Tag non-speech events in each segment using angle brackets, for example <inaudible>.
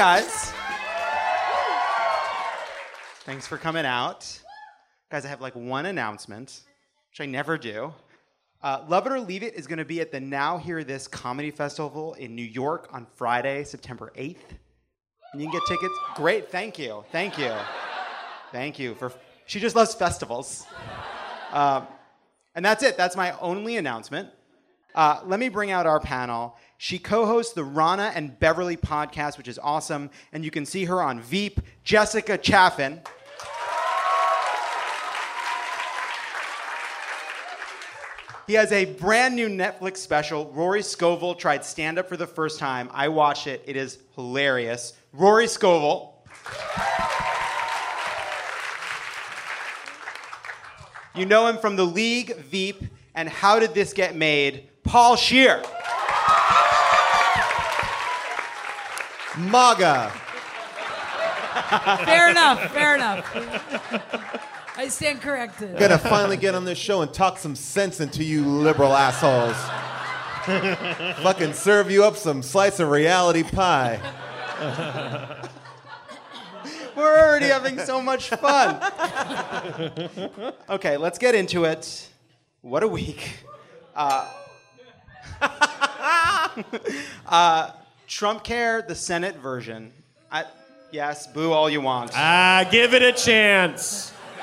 Guys. Thanks for coming out. Guys, I have like one announcement, which I never do. Uh, Love It or Leave It is going to be at the Now Hear This Comedy Festival in New York on Friday, September 8th. And you can get tickets. Great, thank you. Thank you. Thank you for. She just loves festivals. Um, and that's it. That's my only announcement. Uh, let me bring out our panel. She co hosts the Ronna and Beverly podcast, which is awesome. And you can see her on Veep, Jessica Chaffin. He has a brand new Netflix special. Rory Scovel tried stand up for the first time. I watched it, it is hilarious. Rory Scovel. You know him from The League, Veep, and How Did This Get Made? Paul Scheer. MAGA. Fair enough. Fair enough. I stand corrected. Gonna finally get on this show and talk some sense into you liberal assholes. Fucking serve you up some slice of reality pie. We're already having so much fun. Okay, let's get into it. What a week. Uh, <laughs> uh, Trump Care, the Senate version. I, yes, boo all you want. Ah, give it a chance. <laughs>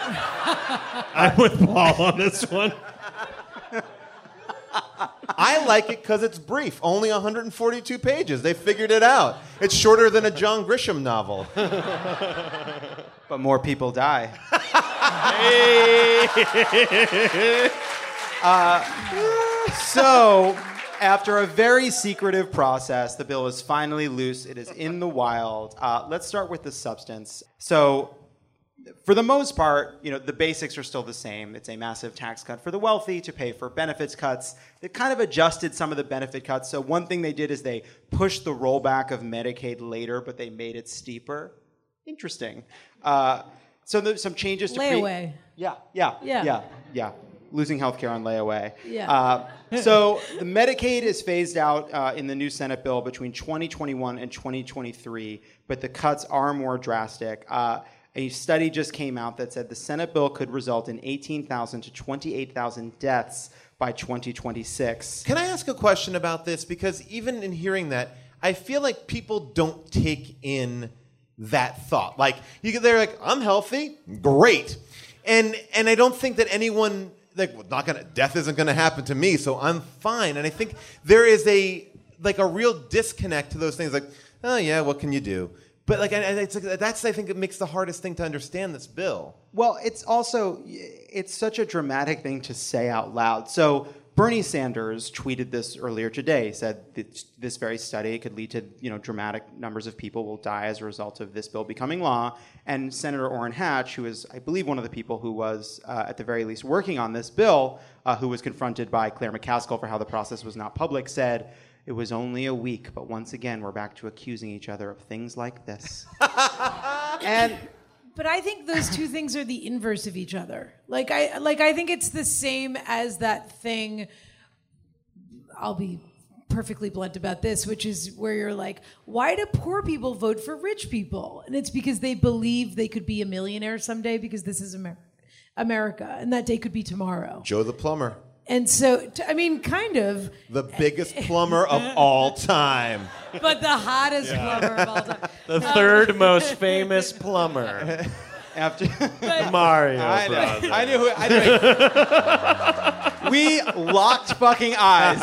I'm with Paul on this one. I like it because it's brief, only 142 pages. They figured it out. It's shorter than a John Grisham novel. <laughs> But more people die. <laughs> Uh, so, after a very secretive process, the bill is finally loose. It is in the wild. Uh, let's start with the substance. So, for the most part, you know, the basics are still the same. It's a massive tax cut for the wealthy to pay for benefits cuts. They kind of adjusted some of the benefit cuts. So one thing they did is they pushed the rollback of Medicaid later, but they made it steeper. Interesting. Uh, so there's some changes to pre- Layaway. yeah, yeah, Yeah. yeah, yeah. Losing health care on layaway. Yeah. Uh, <laughs> so the Medicaid is phased out uh, in the new Senate bill between 2021 and 2023, but the cuts are more drastic. Uh, a study just came out that said the Senate bill could result in 18,000 to 28,000 deaths by 2026. Can I ask a question about this? Because even in hearing that, I feel like people don't take in that thought. Like you, they're like, "I'm healthy, great," and and I don't think that anyone like well, not gonna death isn't gonna happen to me, so I'm fine. And I think there is a like a real disconnect to those things. Like, oh yeah, what can you do? But like, and it's like, that's I think it makes the hardest thing to understand this bill. Well, it's also it's such a dramatic thing to say out loud. So Bernie Sanders tweeted this earlier today. Said that this very study could lead to you know dramatic numbers of people will die as a result of this bill becoming law. And Senator Orrin Hatch, who is I believe one of the people who was uh, at the very least working on this bill, uh, who was confronted by Claire McCaskill for how the process was not public, said. It was only a week, but once again, we're back to accusing each other of things like this. <laughs> and But I think those two things are the inverse of each other. Like I like I think it's the same as that thing I'll be perfectly blunt about this, which is where you're like, why do poor people vote for rich people? And it's because they believe they could be a millionaire someday because this is America. America, and that day could be tomorrow. Joe the plumber. And so, t- I mean, kind of, The biggest plumber of <laughs> all time. but the hottest plumber of all time. <laughs> The third <laughs> most famous plumber, After Mario I, know, Brothers. I knew who I knew. we locked fucking eyes,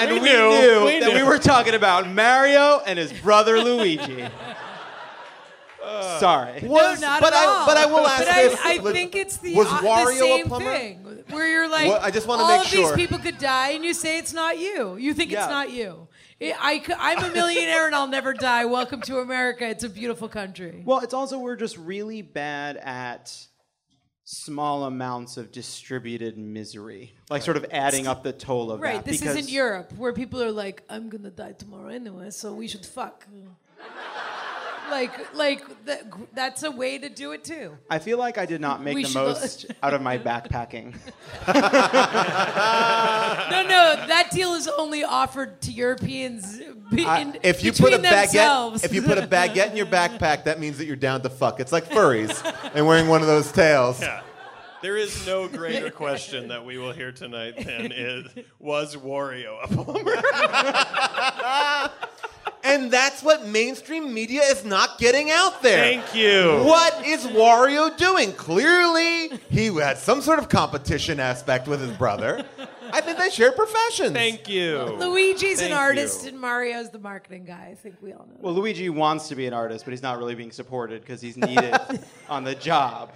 and we, We knew, knew, we that we knew. were talking about Mario and his brother Luigi. Sorry. Was, no, not but at I, all. but I will ask But I, this. I was- think it's the, was uh, Wario the same a plumber? thing, where you're like, Well, I just wanna all make of sure. these people could die, and you say it's not you. You think Yeah. it's not you. I, am a millionaire and I'll never die. Welcome to America. It's a beautiful country. Well, it's also we're just really bad at small amounts of distributed misery, like sort of adding up the toll of right. that. This isn't Europe where people are like, I'm gonna die tomorrow anyway, so we should fuck. Like, like that, that's a way to do it too. I feel like I did not make We the should- most out of my backpacking. <laughs> No, no, that deal is only offered to Europeans. Uh, be, in, If you put a between themselves. baguette, if you put a baguette in your backpack, that means that you're down to fuck. It's like furries <laughs> and wearing one of those tails. Yeah. There is no greater question that we will hear tonight than is <laughs> was Wario a plumber? And that's what mainstream media is not getting out there. Thank you. What is Wario doing? Clearly, he had some sort of competition aspect with his brother. I think they shared professions. Thank you. Luigi's Thank an artist you. and Mario's the marketing guy. I think we all know. Well, Luigi wants to be an artist, but he's not really being supported because he's needed <laughs> on the job.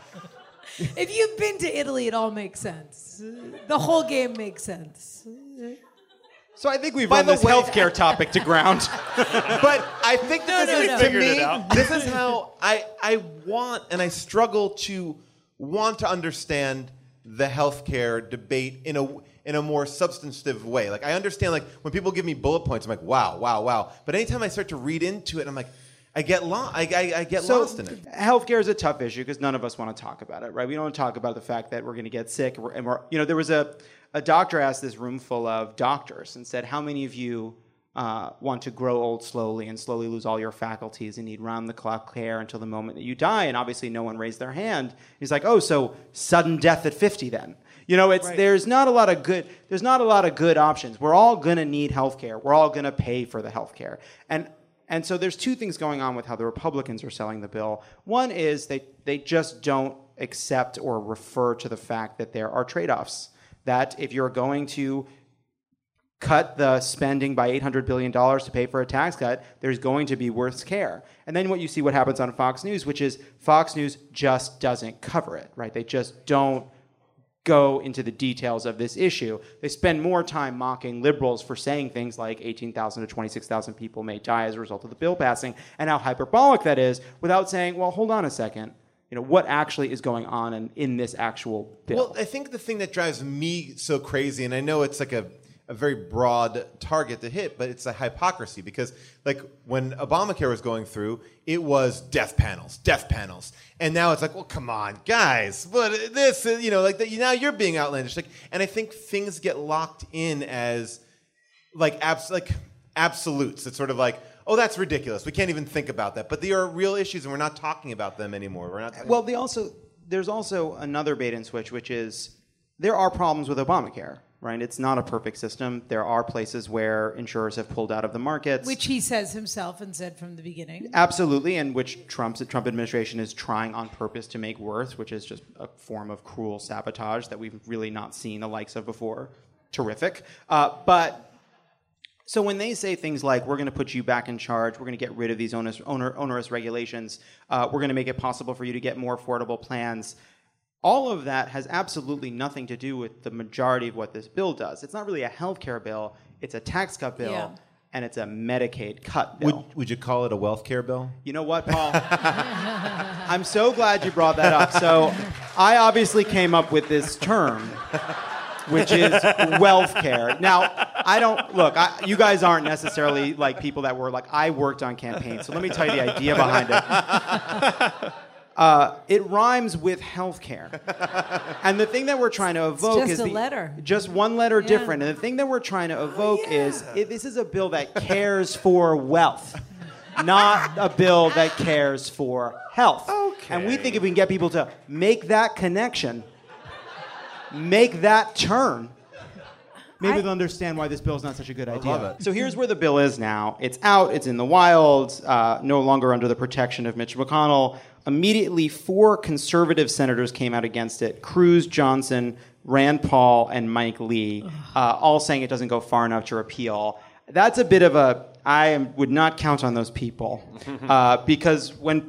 If you've been to Italy, it all makes sense. The whole game makes sense. So I think we've By run the this way- healthcare topic to ground. <laughs> But I think that No, this no, is no. to Figured it me. <laughs> This is how I I want and I struggle to want to understand the healthcare debate in a in a more substantive way. Like I understand like when people give me bullet points, I'm like, wow, wow, wow. But anytime I start to read into it, I'm like, I get lost. I, I, I get So lost in it. healthcare is a tough issue because none of us want to talk about it, right? We don't want to talk about the fact that we're going to get sick, and we're, and we're you know, there was a a doctor asked this room full of doctors and said, "How many of you uh, want to grow old slowly and slowly lose all your faculties and need round the clock care until the moment that you die?" And obviously, no one raised their hand. He's like, "Oh, so sudden death at 50 then?" You know, it's there's not a lot of good there's not a lot of good options. We're all gonna need healthcare. We're all gonna pay for the healthcare. And and so there's two things going on with how the Republicans are selling the bill. One is they they just don't accept or refer to the fact that there are trade-offs. That if you're going to cut the spending by $800 billion to pay for a tax cut, there's going to be worse care. And then what you see what happens on Fox News, which is Fox News just doesn't cover it, right? They just don't go into the details of this issue. They spend more time mocking liberals for saying things like 18,000 to 26,000 people may die as a result of the bill passing and how hyperbolic that is without saying, well, hold on a second. You know, what actually is going on in, in this actual bill? Well, I think the thing that drives me so crazy, and I know it's like a, a very broad target to hit, but it's a hypocrisy because, like, when Obamacare was going through, it was death panels, death panels, and now it's like, well, come on, guys, but this, you know, like that. Now you're being outlandish, like, and I think things get locked in as like abs- like absolutes. It's sort of like, oh, that's ridiculous. We can't even think about that. But there are real issues, and we're not talking about them anymore. We're not. Well, they also there's also another bait and switch, which is there are problems with Obamacare, right? It's not a perfect system. There are places where insurers have pulled out of the markets. Which he says himself and said from the beginning. Absolutely, and which Trump's Trump administration is trying on purpose to make worse, which is just a form of cruel sabotage that we've really not seen the likes of before. Terrific, uh, but so when they say things like "we're going to put you back in charge," "we're going to get rid of these onerous, oner, onerous regulations," uh, "we're going to make it possible for you to get more affordable plans," all of that has absolutely nothing to do with the majority of what this bill does. It's not really a health care bill; it's a tax cut bill, Yeah. and it's a Medicaid cut bill. would would you call it a wealth care bill? You know what, Paul? I'm so glad you brought that up. So, I obviously came up with this term, which is wealth care. Now, I don't look. I, you guys aren't necessarily like people that were like I worked on campaigns. So let me tell you the idea behind it. Uh, it rhymes with healthcare, and the thing that we're trying to evoke just is a the, letter. just one letter Yeah. different. And the thing that we're trying to evoke is it, this is a bill that cares for wealth, not a bill that cares for health. Okay. And we think if we can get people to make that connection, make that turn, maybe I- they'll understand why this bill is not such a good idea. love it. So here's where the bill is now. It's out. It's in the wild. Uh, no longer under the protection of Mitch McConnell. Immediately, four conservative senators came out against it: Cruz, Johnson, Rand Paul, and Mike Lee, uh, all saying it doesn't go far enough to repeal. That's a bit of a. I am, would not count on those people <laughs> uh, because when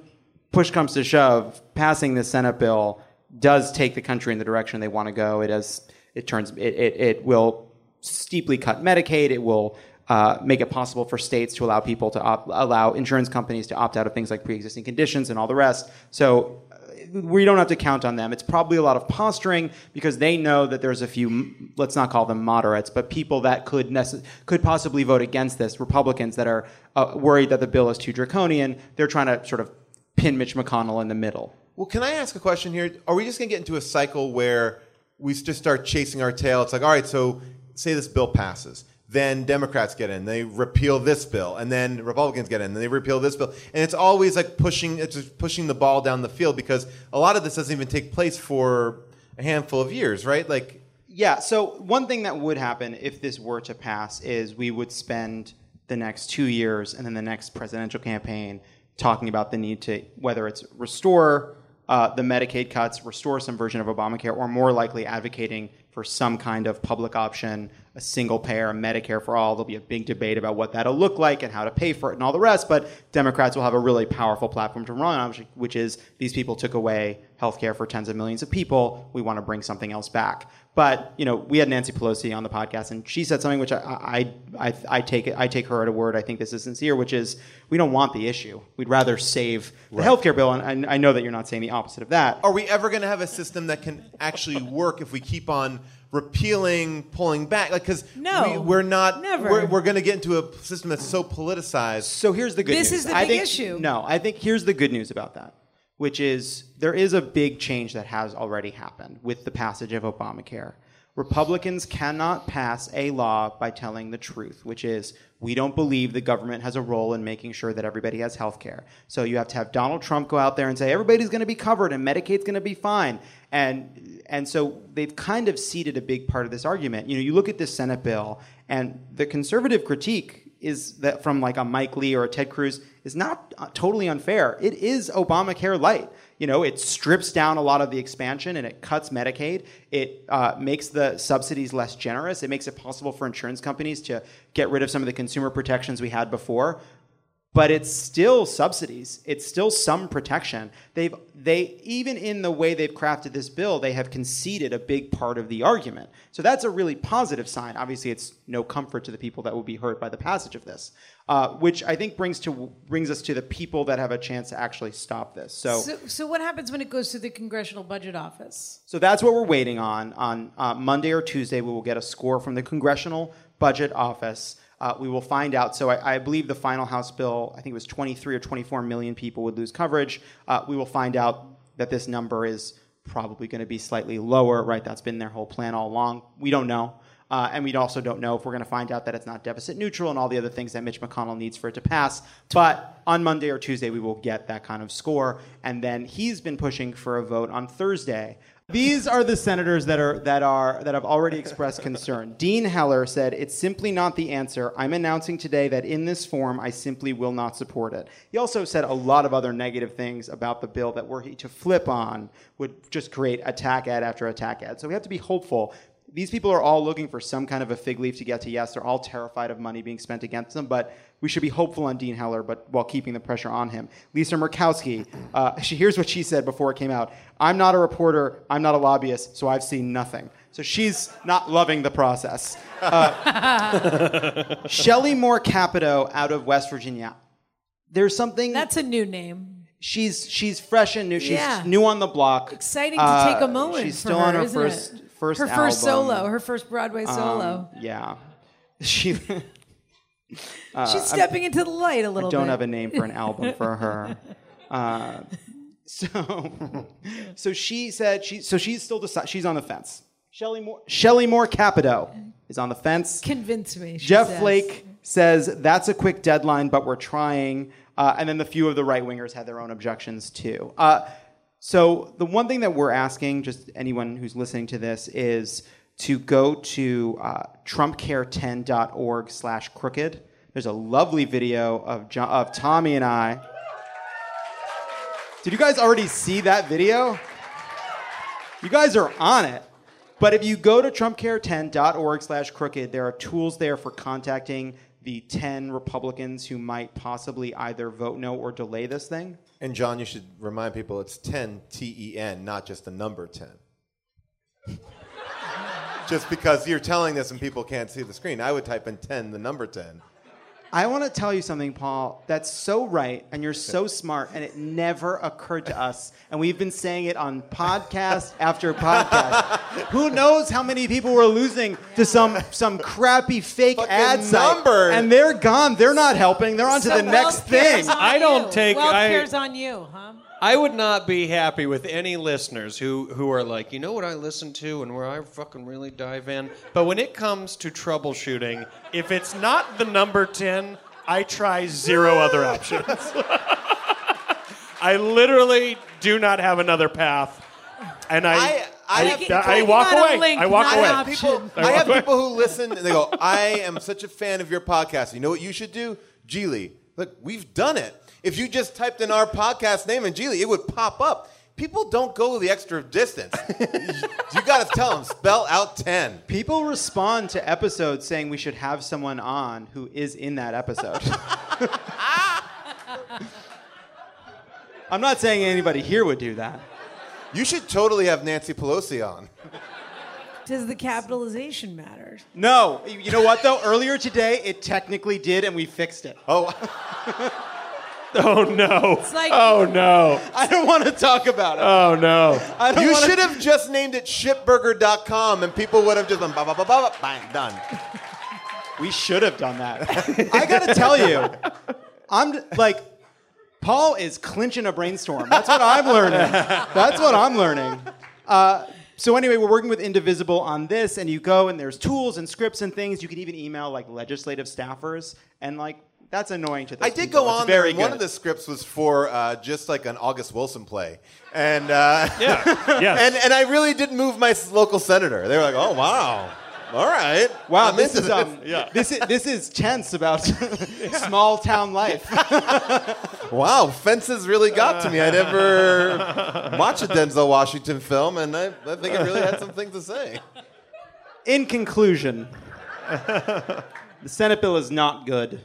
push comes to shove, passing the Senate bill does take the country in the direction they want to go. It has. It turns. It, it, it will steeply cut Medicaid. It will uh, make it possible for states to allow people to opt, allow insurance companies to opt out of things like pre-existing conditions and all the rest. So uh, we don't have to count on them. It's probably a lot of posturing because they know that there's a few, let's not call them moderates, but people that could necess- could possibly vote against this. Republicans that are uh, worried that the bill is too draconian. They're trying to sort of pin Mitch McConnell in the middle. Well, can I ask a question here? Are we just going to get into a cycle where we just start chasing our tail? It's like, all right, so say this bill passes. Then Democrats get in, they repeal this bill, and then Republicans get in, they repeal this bill, and it's always like pushing, it's just pushing the ball down the field because a lot of this doesn't even take place for a handful of years, right? Like, Yeah, so one thing that would happen if this were to pass is we would spend the next two years and then the next presidential campaign talking about the need to whether it's restore uh, the Medicaid cuts, restore some version of Obamacare, or more likely advocating for some kind of public option, a single payer, a Medicare for all. There'll be a big debate about what that'll look like and how to pay for it and all the rest. But Democrats will have a really powerful platform to run on, which- which is these people took away health care for tens of millions of people. We want to bring something else back. But you know, we had Nancy Pelosi on the podcast, and she said something which I I, I, I take I take her at a word. I think this is sincere, which is we don't want the issue. We'd rather save the health care bill, and I, I know that you're not saying the opposite of that. are we ever going to have a system that can actually work if we keep on repealing, pulling back? Like, because No, we, we're not. never. We're, we're going to get into a system that's so politicized. So here's the good This news. is the I big think, issue. No, I think here's the good news about that, which is there is a big change that has already happened with the passage of Obamacare. Republicans cannot pass a law by telling the truth, which is we don't believe the government has a role in making sure that everybody has health care. So you have to have Donald Trump go out there and say everybody's going to be covered and Medicaid's going to be fine. And and so they've kind of ceded a big part of this argument. You know, you look at this Senate bill and the conservative critique is that from like a Mike Lee or a Ted Cruz is not uh, totally unfair. It is Obamacare light. You know, it strips down a lot of the expansion and it cuts Medicaid. It uh, makes the subsidies less generous. It makes it possible for insurance companies to get rid of some of the consumer protections we had before. But it's still subsidies. It's still some protection. They've they even in the way they've crafted this bill, they have conceded a big part of the argument. So that's a really positive sign. Obviously, it's no comfort to the people that will be hurt by the passage of this, uh, which I think brings to brings us to the people that have a chance to actually stop this. So So, so what happens when it goes to the Congressional Budget Office? so that's what we're waiting on. On uh, Monday or Tuesday, we will get a score from the Congressional Budget Office. Uh, we will find out. So I, I believe the final House bill, I think it was 23 or 24 million people would lose coverage. Uh, we will find out that this number is probably going to be slightly lower, right? That's been their whole plan all along. We don't know. Uh, and we also don't know if we're going to find out that it's not deficit neutral and all the other things that Mitch McConnell needs for it to pass. But on Monday or Tuesday, we will get that kind of score. And then he's been pushing for a vote on Thursday. These are the senators that are that are that have already expressed concern. Dean Heller said, "It's simply not the answer. I'm announcing today that in this form, I simply will not support it." He also said a lot of other negative things about the bill that were he to flip on would just create attack ad after attack ad. So we have to be hopeful. These people are all looking for some kind of a fig leaf to get to yes. They're all terrified of money being spent against them, but we should be hopeful on Dean Heller, but while keeping the pressure on him. Lisa Murkowski, uh, she, here's what she said before it came out I'm not a reporter, I'm not a lobbyist, so I've seen nothing. So she's not loving the process. Uh, <laughs> Shelley Moore Capito out of West Virginia. There's something That's a new name. she's she's fresh and new. She's Yeah. new on the block. Exciting to Uh, take a moment. She's for still her, on her isn't first it? First her first album. solo, her first Broadway solo. Um, yeah, <laughs> she. She's stepping into the light a little bit. We don't bit. have a name for an album for <laughs> her. Uh, so, <laughs> so she said she. So she's still she's on the fence. Shelley Moore. Shelley Moore Capito is on the fence. Convince me. she Jeff says. Flake says that's a quick deadline, but we're trying. Uh, and then the few of the right wingers had their own objections too. Uh, so the one thing that we're asking, just anyone who's listening to this, is to go to uh, trumpcare10.org slash crooked. There's a lovely video of, of Tommy and I. Did you guys already see that video? You guys are on it. But if you go to trumpcare10.org slash crooked, there are tools there for contacting the 10 Republicans who might possibly either vote no or delay this thing. And John, you should remind people it's 10 T E N, not just the number 10. <laughs> just because you're telling this and people can't see the screen, I would type in 10, the number 10. I want to tell you something, Paul. That's so right, and you're so smart, and it never occurred to us. And we've been saying it on podcast after podcast. <laughs> Who knows how many people we're losing to some some crappy fake Fucking ad site, number. and they're gone. They're not helping. They're on to So the next thing. I don't take- Wealth I- cares on you, huh? I would not be happy with any listeners who, who are like, you know what I listen to and where I fucking really dive in? But when it comes to troubleshooting, if it's not the number 10, I try zero other options. <laughs> I literally do not have another path. And I, I- I have- I, walk away. link, I walk not I an away. have people, option. I have people who listen and they go, I am such a fan of your podcast. You know what you should do? Geely. Look, we've done it. If you just typed in our podcast name in Geely, it would pop up. People don't go the extra distance. <laughs> you got to tell them, spell out 10. People respond to episodes saying we should have someone on who is in that episode. <laughs> I'm not saying anybody here would do that. You should totally have Nancy Pelosi on. Does the capitalization matter? No, you you know what though? Earlier today, it technically did, and we fixed it. Oh, <laughs> <laughs> Oh no. It's like Oh no. I don't want to talk about it. Oh no. I don't you wanna- should have just named it shipburger.com and people would have just been, ba, ba, ba, ba, ba, bang, done. We should have done that. <laughs> I gotta tell you, I'm like, Paul is clinching a brainstorm. That's what I'm learning. That's what I'm learning. Uh, so anyway, we're working with Indivisible on this, and you go and there's tools and scripts and things. You can even email like legislative staffers, and like that's annoying to. Those I did people. go It's on there, very and one good. of the scripts was for uh, just like an August Wilson play, and uh, Yeah. <laughs> Yes. and and I really did move my local senator. They were like, "Oh wow, all right, Wow, I'm this is um, this is this is tense about <laughs> small town life. <laughs> wow, fences really got to me. I never watched a Denzel Washington film, and I, I think it really had some things to say. In conclusion, the Senate bill is not good.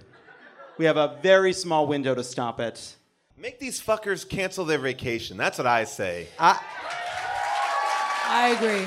We have a very small window to stop it. Make these fuckers cancel their vacation. That's what I say. I I agree.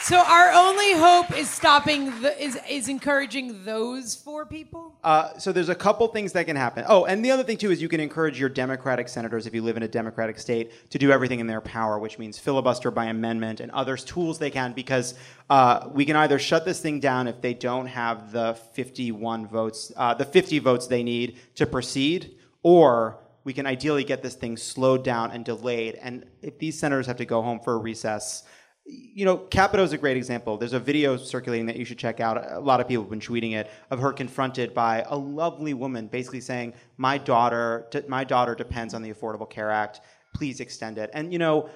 So our only hope is stopping the is is encouraging those four people. Uh, so there's a couple things that can happen. Oh, and the other thing too is you can encourage your Democratic senators, if you live in a Democratic state, to do everything in their power, which means filibuster by amendment and other tools they can, because uh, we can either shut this thing down if they don't have the 51 votes, uh, the 50 votes they need to proceed, or we can ideally get this thing slowed down and delayed. And if these senators have to go home for a recess, you know, Capito is a great example. There's a video circulating that you should check out. A lot of people have been tweeting it of her confronted by a lovely woman, basically saying, "My daughter, my daughter depends on the Affordable Care Act. Please extend it." And you know,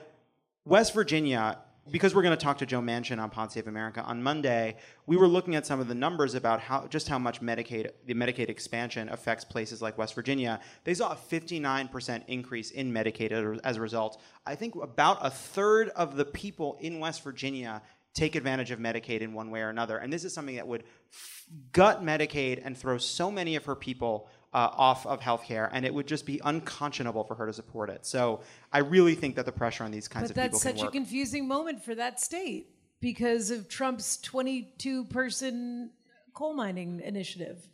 West Virginia, because we're going to talk to Joe Manchin on Pod Save America on Monday, we were looking at some of the numbers about how just how much Medicaid, the Medicaid expansion affects places like West Virginia. They saw a 59% increase in Medicaid as- a result. I think about a third of the people in West Virginia take advantage of Medicaid in one way or another. And this is something that would gut Medicaid and throw so many of her people uh, off of healthcare, and it would just be unconscionable for her to support it. So I really think that the pressure on these kinds But of people But that's such a confusing moment for that state because of Trump's 22 person coal mining initiative.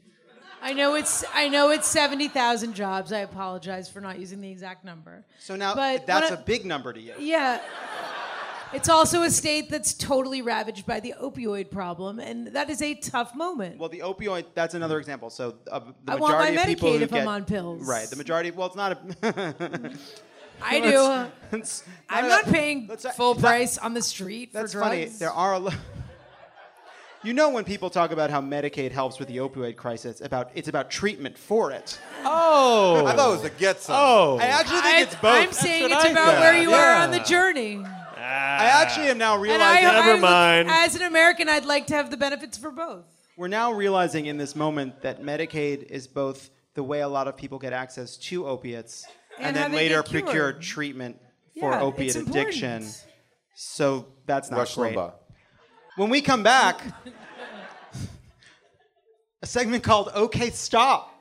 I know it's I know it's 70,000 jobs. I apologize for not using the exact number. so now But that's a big number to you. Yeah. It's also a state that's totally ravaged by the opioid problem, and that is a tough moment. Well, the opioid, that's another example. So uh, the I majority want my of people Medicaid who if I'm get- on pills. Right. The majority, well, it's not a. <laughs> I do. it's I'm a- not paying that's full that- price on the street That's for funny. There are a lot. <laughs> You know when people talk about how Medicaid helps with the opioid crisis, about it's about treatment for it. Oh. I thought it was a get some. Oh. I actually think I, it's both. I'm saying it's I about thought. where you are on the journey. I actually am now And realizing. I, Never I- mind. As an American, I'd like to have the benefits for both. We're now realizing in this moment that Medicaid is both the way a lot of people get access to opiates and, And how then they later get cured. procure treatment for Yeah, opiate it's important. addiction. So that's not Rush great. Limbaugh. When we come back, a segment called OK Stop.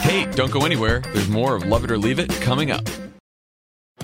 Hey, don't go anywhere. There's more of Love It or Leave It coming up.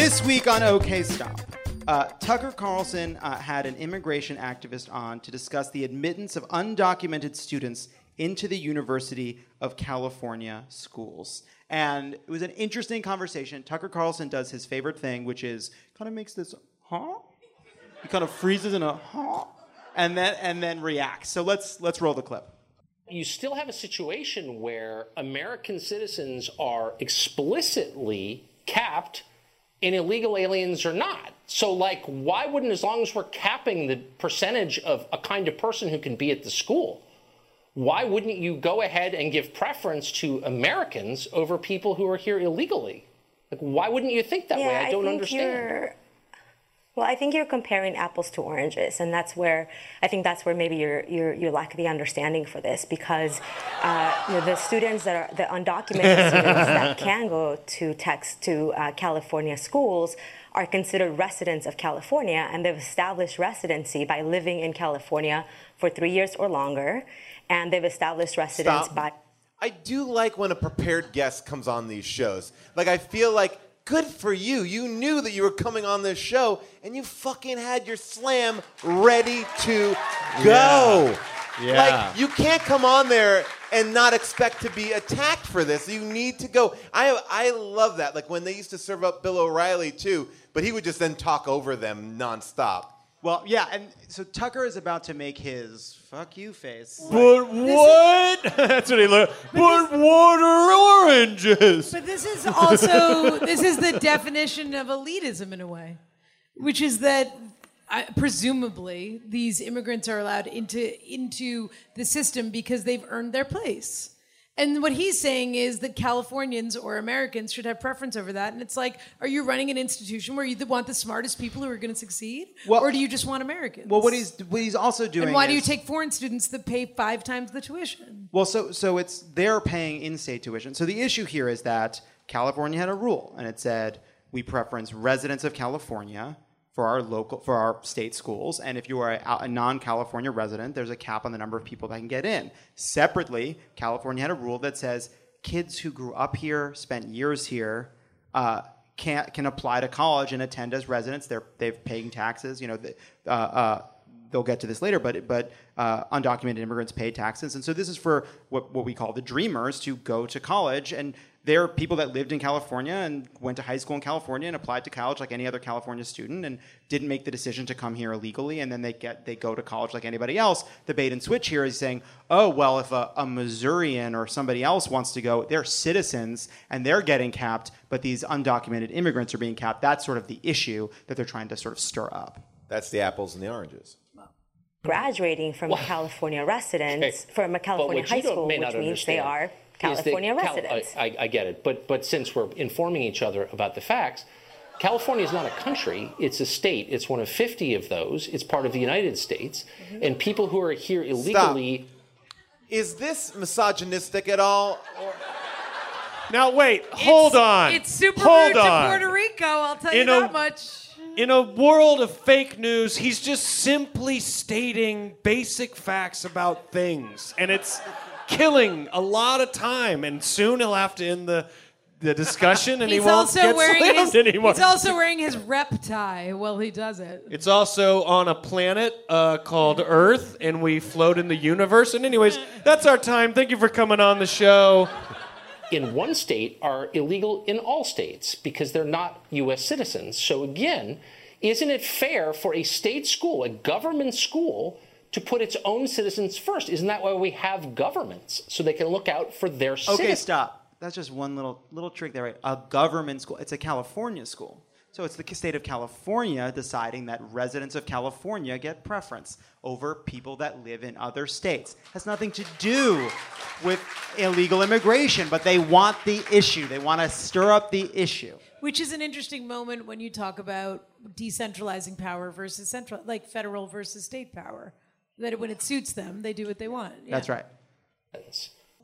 This week on OK Stop, uh, Tucker Carlson uh, had an immigration activist on to discuss the admittance of undocumented students into the University of California schools. And it was an interesting conversation. Tucker Carlson does his favorite thing, which is kind of makes this, huh? He kind of freezes in a, huh? And then, and then reacts. So let's, let's roll the clip. you still have a situation where American citizens are explicitly capped and illegal aliens are not. So, like, why wouldn't, as long as we're capping the percentage of a kind of person who can be at the school, why wouldn't you go ahead and give preference to Americans over people who are here illegally? Like, why wouldn't you think that way? I don't think understand. You're, well, I think you're comparing apples to oranges, and that's where I think that's where maybe you're you're you lack the understanding for this because uh, you know, the students that are the undocumented <laughs> students that can go to Tex to uh, California schools are considered residents of California, and they've established residency by living in California for three years or longer, and they've established residence Stop. by. I do like when a prepared guest comes on these shows. Like I feel like good for you. You knew that you were coming on this show and you fucking had your slam ready to go. Yeah. Like you can't come on there and not expect to be attacked for this. You need to go. I I love that. Like when they used to serve up Bill O'Reilly too, but he would just then talk over them nonstop. Well, yeah, and so Tucker is about to make his fuck you face. But what? <laughs> That's what he looked. But what are oranges? But this is also <laughs> this is the definition of elitism in a way, which is that uh, presumably these immigrants are allowed into into the system because they've earned their place. And what he's saying is that Californians or Americans should have preference over that. And it's like, are you running an institution where you want the smartest people who are going to succeed, Well- or do you just want Americans? Well, what he's what he's also doing. and why do you take foreign students that pay five times the tuition? Well, so so it's they're paying in-state tuition. So the issue here is that California had a rule, and it said we preference residents of California for our local for our state schools, and if you are a, a non-California resident, there's a cap on the number of people that can get in. Separately, California had a rule that says kids who grew up here, spent years here. Uh, can, can apply to college and attend as residents. They're they've paying taxes. You know, the, uh, uh, they'll get to this later, but but uh, undocumented immigrants pay taxes, and so this is for what what we call the dreamers to go to college, and they're people that lived in California and went to high school in California and applied to college like any other California student, and didn't make the decision to come here illegally, and then they get they go to college like anybody else. The bait and switch here is saying, oh well, if a, a Missourian or somebody else wants to go, they're citizens and they're getting capped, but these undocumented immigrants are being capped. That's sort of the issue that they're trying to sort of stir up. That's the apples and the oranges. graduating from a California residence from a California high school, which not means they are is that California Cal- residents. I, I, I get it, but but since we're informing each other about the facts, California is not a country, it's a state. It's one of 50 of those. It's part of the United States. Mm-hmm. And people who are here illegally. Is this misogynistic at all? Or- <laughs> Now wait, hold on. It's super hold rude on. to Puerto Rico. I'll tell you In a- that much. In a world of fake news, he's just simply stating basic facts about things, and it's killing a lot of time. And soon he'll have to end the the discussion, and He's he won't also get wearing slammed his. anymore. He's also wearing his rep tie while he does it. It's also on a planet uh, called Earth, and we float in the universe. And, anyways, that's our time. Thank you for coming on the show. in one state are illegal in all states because they're not U.S. citizens. So again, isn't it fair for a state school, a government school, to put its own citizens first? Isn't that why we have governments so they can look out for their Okay, citizens? Okay, stop. That's just one little little trick there, right? A government school. It's a California school. So it's the state of California deciding that residents of California get preference over people that live in other states. It Has nothing to do with illegal immigration, but they want the issue. They want to stir up the issue. Which is an interesting moment when you talk about decentralizing power versus central, like federal versus state power. That when it suits them, they do what they want. Yeah. That's right.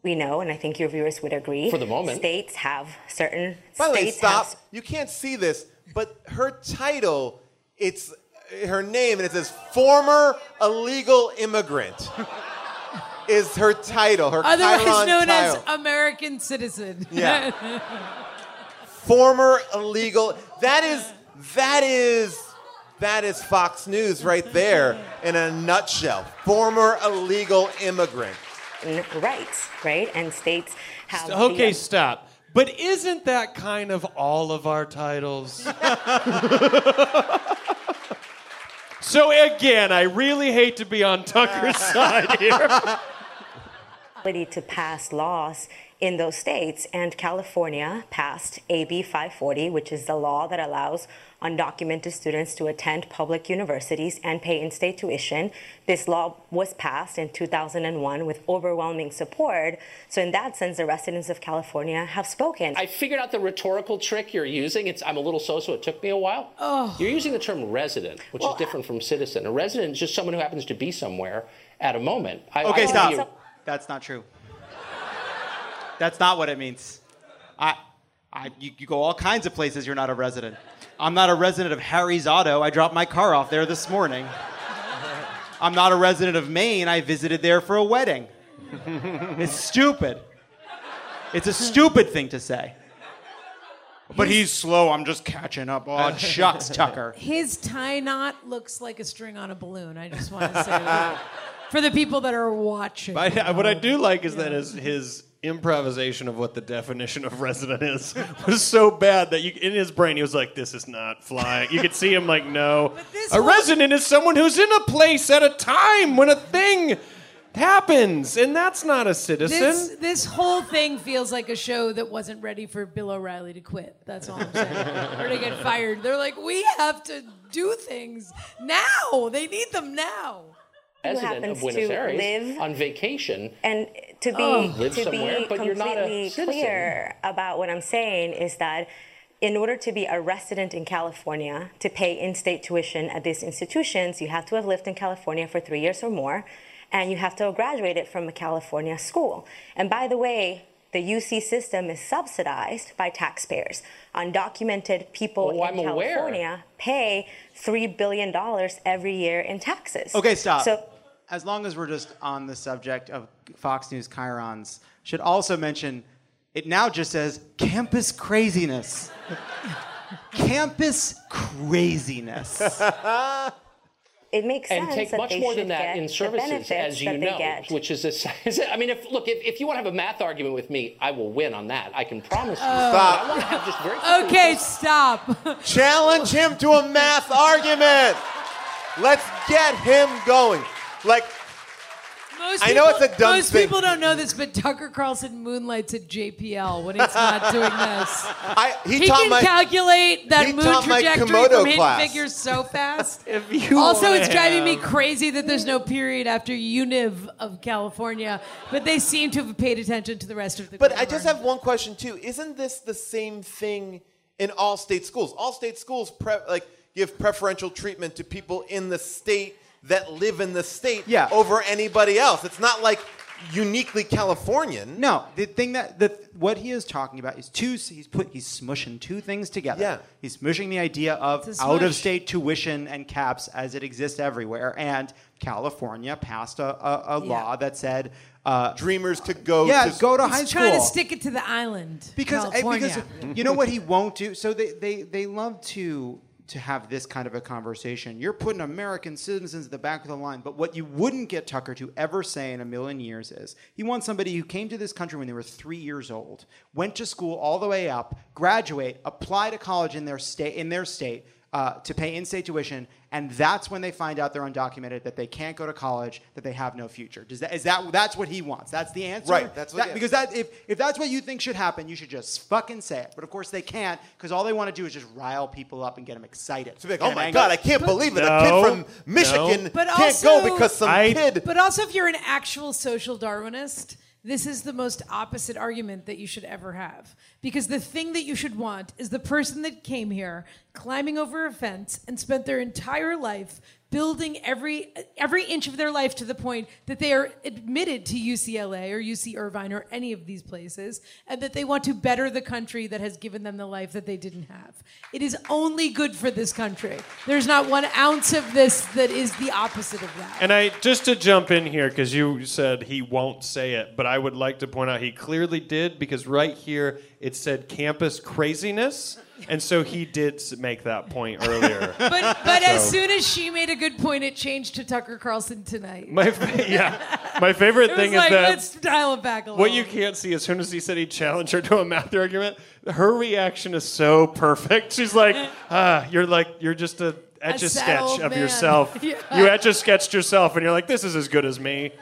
We know, and I think your viewers would agree. For the moment. states have certain By the way, states stop. have You can't see this, but her title, it's her name, and it says former illegal immigrant. <laughs> is her title, her Otherwise Chyron known title. as American citizen. Yeah. <laughs> former illegal. That is that is that is Fox News right there in a nutshell. Former illegal immigrant. rights, right? And states have. the- Okay, stop. But isn't that kind of all of our titles? <laughs> so again, I really hate to be on Tucker's <laughs> side here. ability to pass laws in those states. And California passed AB 540, which is the law that allows undocumented students to attend public universities and pay in state tuition. This law was passed in 2001 with overwhelming support. So, in that sense, the residents of California have spoken. I figured out the rhetorical trick you're using. It's I'm a little so, so it took me a while. Oh. You're using the term resident, which is different from citizen. A resident is just someone who happens to be somewhere at a moment. I, Okay, I stop. would be- That's not true. That's not what it means. I, I, you, you go all kinds of places. You're not a resident. I'm not a resident of Harry's Auto. I dropped my car off there this morning. I'm not a resident of Maine. I visited there for a wedding. It's stupid. It's a stupid thing to say. But he's slow. I'm just catching up. Oh, shucks, Tucker. His tie knot looks like a string on a balloon. I just want to say that. For the people that are watching. I, what I do like is that his, his improvisation of what the definition of resident is <laughs> was so bad that you, in his brain he was like, "This is not flying." You could see him like, "No, <laughs> a whole- resident is someone who's in a place at a time when a thing happens, and that's not a citizen." This this whole thing feels like a show that wasn't ready for Bill O'Reilly to quit. That's all I'm saying. or to get fired. They're like, we have to do things now. They need them now. resident of Buenos to Aires live- on vacation. And to be Oh. Live to somewhere, be but you're not a completely clear about what I'm saying is that in order to be a resident in California to pay in-state tuition at these institutions, you have to have lived in California for three years or more, and you have to have graduated from a California school. And by the way. The UC system is subsidized by taxpayers. Undocumented people Oh, in I'm aware. California pay $3 billion every year in taxes. Okay, stop. So as long as we're just on the subject of Fox News Chyrons, should also mention it now just says campus craziness. <laughs> campus craziness. it makes sense. and take that much they more than that in services, as you know, get. which is this. <laughs> Is it, I mean, if look, if, if you want to have a math argument with me, I will win on that. I can promise you. Oh. But I want to have just very quickly Okay, stop. Challenge him to a math argument. Let's get him going. Like, Most I know people- it's a dumb Most thing. people don't know this, but Tucker Carlson moonlights at JPL when he's not doing this. <laughs> I, he, He, can my, calculate that moon trajectory Komodo from hidden figures so <laughs> fast. if you also, wanna it's driving me crazy that there's no period after Univ of California, but they seem to have paid attention to the rest of the. But I just have one question too. Isn't this the same thing in all state schools. All state schools pre- like give preferential treatment to people in the state that live in the state Yeah. over anybody else. It's not like uniquely Californian. No, the thing that the what he is talking about is two. He's put he's smushing two things together. Yeah. he's smushing the idea of out of state tuition and caps as it exists everywhere, and California passed a, a, a Yeah. law that said. Uh, Dreamers could go yeah, to go to He's high trying to stick it to the island. because eh, California. because you know what he won't do. So they, they they love to to have this kind of a conversation. You're putting American citizens at the back of the line, but what you wouldn't get Tucker to ever say in a million years is he wants somebody who came to this country when they were three years old, went to school all the way up, graduate, apply to college in their state in their state. Uh, to pay in-state tuition, and that's when they find out they're undocumented, that they can't go to college, that they have no future. Does that is that that's what he wants? That's the answer, Right, that's what- That- because that if if that's what you think should happen, you should just fucking say it. But of course they can't because all they want to do is just rile people up and get them excited. To be like, oh my angry. God, I can't believe it. a No, kid from Michigan no. But can't also- go because some I- kid. But also, if you're an actual social Darwinist, this is the most opposite argument that you should ever have. Because the thing that you should want is the person that came here, climbing over a fence, and spent their entire life building every every inch of their life to the point that they are admitted to UCLA or UC Irvine or any of these places, and that they want to better the country that has given them the life that they didn't have. It is only good for this country. There's not one ounce of this that is the opposite of that. And I just to jump in here because you said he won't say it, but I would like to point out he clearly did because right here it said campus craziness, and so he did make that point earlier. <laughs> But but as soon as she made a good point, it changed to Tucker Carlson tonight. My fa- <laughs> yeah, my favorite it was thing like, is that let's dial it back a little. what you can't see as soon as he said he challenged her to a math argument, her reaction is so perfect. She's like, <laughs> ah, you're like you're just a etch a, sad sketch of man. yourself. Yeah. You etch a sketched yourself, and you're like, this is as good as me.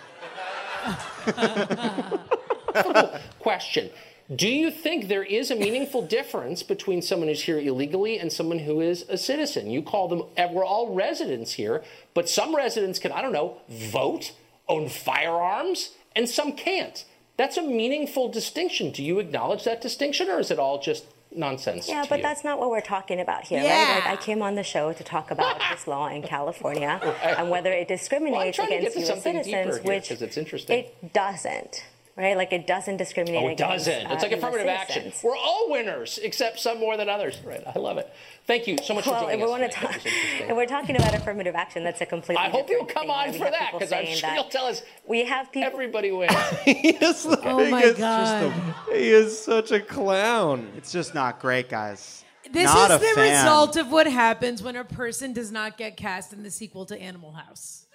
Question. Do you think there is a meaningful difference between someone who's here illegally and someone who is a citizen? You call them, we're all residents here, but some residents can, I don't know, vote, own firearms, and some can't. That's a meaningful distinction. Do you acknowledge that distinction, or is it all just nonsense? Yeah, to but you? that's not what we're talking about here, Yeah. right? Like I came on the show to talk about this law in <laughs> California and whether it discriminates trying to get against to U.S. something deeper citizens, here, which 'cause it's interesting. it doesn't, right? Like it doesn't discriminate Oh, it against. doesn't. It's uh, like affirmative action. We're all winners, except some more than others. Right. I love it. Thank you so much Well, for joining we us. want to talk, That was interesting. <laughs> if we're talking about affirmative action, that's a completely. I hope you'll come thing, on for that because I'm sure that you'll tell us We have people. everybody <laughs> wins. <laughs> he is the Oh my biggest- God. he is such a clown. It's just not great, guys. This Not is the fan. result of what happens when a person does not get cast in the sequel to Animal House.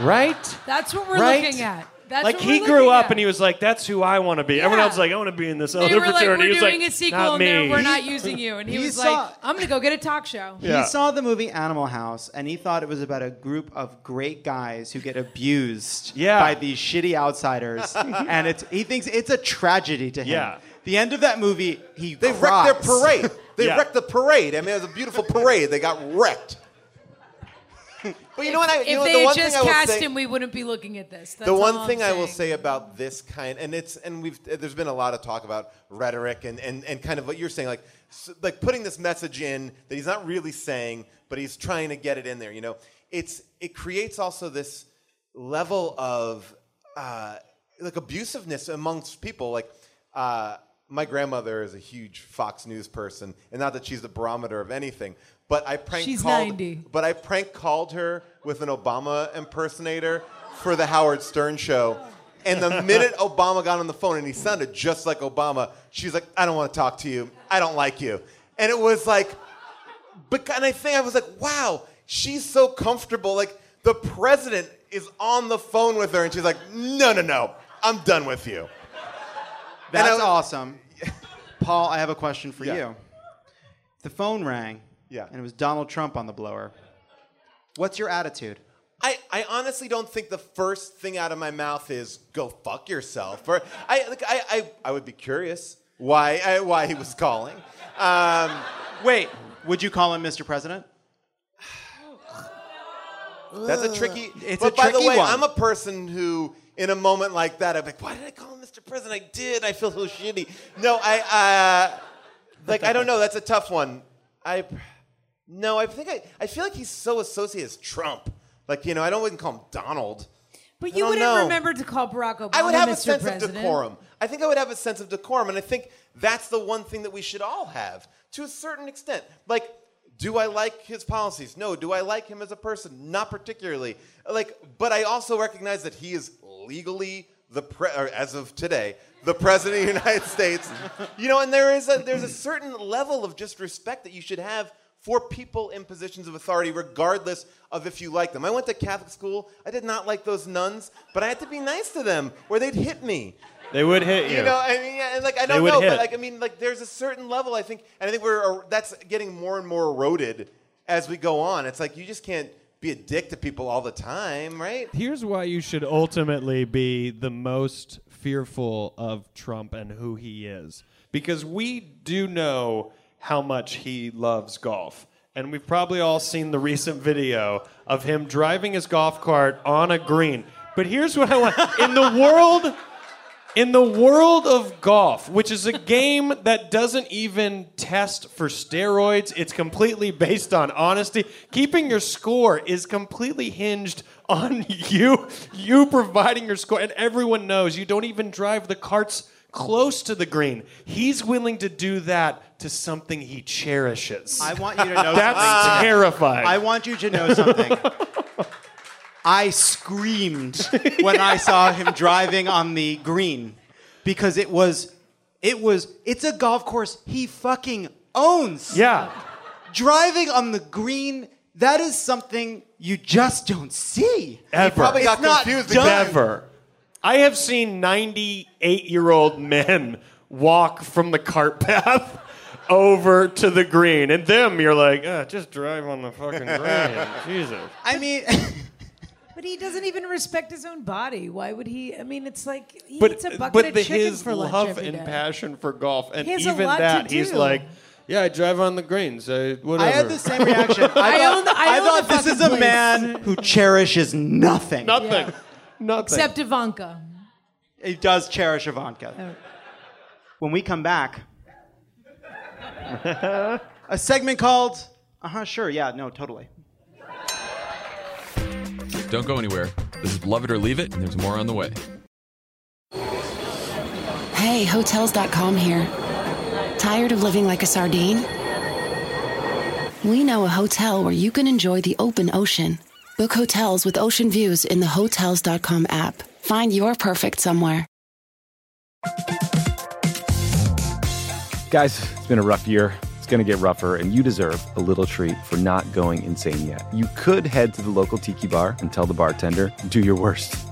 Right? That's what we're Right? looking at. That's like he grew up at. and he was like, "That's who I want to be." Everyone else was like, "I want to be in this They other were like, fraternity." we're he was doing like, a sequel "Not and me." we're not using you. And he, He was saw- like, I'm going to go get a talk show. Yeah. He saw the movie Animal House and he thought it was about a group of great guys who get abused Yeah. by these shitty outsiders. <laughs> and it's, he thinks it's a tragedy to him. Yeah. The end of that movie, he They cries. wrecked their parade. They Yeah. wrecked the parade. I mean, it was a beautiful parade. They got wrecked. But you know what? I, if know, they the had just cast say, him, we wouldn't be looking at this. That's the one thing I will say about this kind, and it's and we've there's been a lot of talk about rhetoric and and, and kind of what you're saying, like like putting this message in that he's not really saying, but he's trying to get it in there. You know, it's it creates also this level of uh, like abusiveness amongst people. Like uh, my grandmother is a huge Fox News person, and not that she's the barometer of anything. But I prank She's called, 90. But I prank called her with an Obama impersonator for the Howard Stern show. And the <laughs> minute Obama got on the phone and he sounded just like Obama, she's like, I don't want to talk to you. I don't like you. And it was like, but and I think I was like, wow, she's so comfortable. Like the president is on the phone with her, and she's like, no, no, no, I'm done with you. That's And I- awesome. <laughs> Paul, I have a question for Yeah. you. The phone rang. Yeah. And it was Donald Trump on the blower. What's your attitude? I, I honestly don't think the first thing out of my mouth is go fuck yourself. Or I like I, I, I would be curious why I, why he was calling. Um, Wait, would you call him Mr. President? that's a tricky. It's but a by the way, one. I'm a person who, in a moment like that, I'm like, why did I call him Mr. President? I did. I feel so shitty. No, I. Uh, like I don't know. That's a tough one. I no. I think I. I feel like he's so associated as Trump. Like you know, I don't wouldn't call him Donald. But you wouldn't know. remember to call Barack Obama I would have Mr. a sense President. of decorum. I think I would have a sense of decorum, and I think that's the one thing that we should all have to a certain extent. Like, do I like his policies? No. Do I like him as a person? Not particularly. Like, but I also recognize that he is legally the pre- or as of today the president of the United States. You know, and there is a there's a certain level of just respect that you should have for people in positions of authority, regardless of if you like them. I went to Catholic school. I did not like those nuns, but I had to be nice to them, or they'd hit me. They would hit you. You know, I mean, yeah, and like I don't know, hit. but like I mean, like there's a certain level I think, and I think we're uh, that's getting more and more eroded as we go on. It's like you just can't be a dick to people all the time, right? Here's why you should ultimately be the most fearful of Trump and who he is. Because we do know how much he loves golf. And we've probably all seen the recent video of him driving his golf cart on a green. But here's what I want in the world in the world of golf, which is a game that doesn't even test for steroids, it's completely based on honesty. Keeping your score is completely hinged on <laughs> you you providing your score and everyone knows you don't even drive the carts close to the green. He's willing to do that to something he cherishes. I want you to know <laughs> That's something. terrifying. I want you to know something. <laughs> I screamed when I saw him driving on the green because it was it was it's a golf course he fucking owns. Yeah. Driving on the green that is something you just don't see. Ever. probably got It's not confused done. Never. I have seen 98 year old men walk from the cart path <laughs> over to the green. And them, you're like, ah, just drive on the fucking <laughs> green. Jesus. I mean <laughs> But he doesn't even respect his own body. Why would he? I mean, it's like he But, eats a bucket but of the, chicken his for lunch love every and day. passion for golf, and He has a even lot to that, he's do. like, yeah, I drive on the greens. I, whatever. I had the same reaction. I, I thought, own the- I own thought the this is fucking a man who cherishes nothing. Nothing. Yeah. Nothing. Except Ivanka. He does cherish Ivanka. When we come back, a segment called Uh huh, sure, yeah, no, totally. Don't go anywhere. This is Love It or Leave It, and there's more on the way. Hey, Hotels.com here. Tired of living like a sardine? We know a hotel where you can enjoy the open ocean. Book hotels with ocean views in the Hotels.com app. Find your perfect somewhere. Guys, it's been a rough year. It's going to get rougher, and you deserve a little treat for not going insane yet. You could head to the local tiki bar and tell the bartender, do your worst.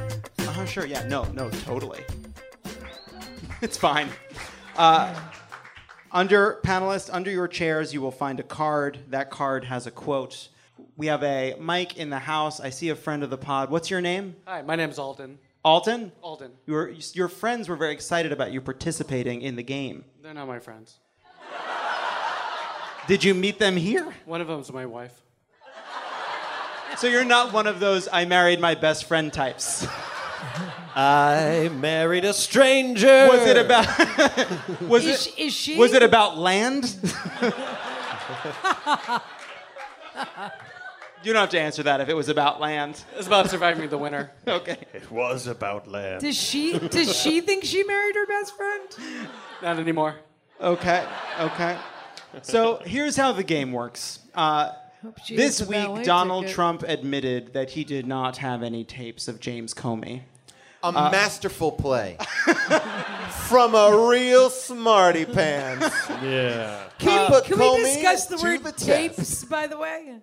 huh, sure, yeah, no, no, totally. <laughs> it's fine. Uh, under panelists, under your chairs, you will find a card. That card has a quote. We have a mic in the house. I see a friend of the pod. What's your name? Hi, my name's Alden. Alton? Alden. Your, your friends were very excited about you participating in the game. They're not my friends. <laughs> Did you meet them here? One of them's my wife. So you're not one of those I married my best friend types. <laughs> I married a stranger. Was it about <laughs> was Is, it is she? was it about land? <laughs> you don't have to answer that if it was about land. It's about surviving the winter. <laughs> Okay. It was about land. Does she? Does she think she married her best friend? Not anymore. Okay. Okay. So here's how the game works. Uh, this gets a ballet week, Donald ticket. Trump admitted that he did not have any tapes of James Comey. A uh, masterful play <laughs> from a real smarty pants. Yeah. Can, uh, Put can we discuss the word the test. tapes? By the way,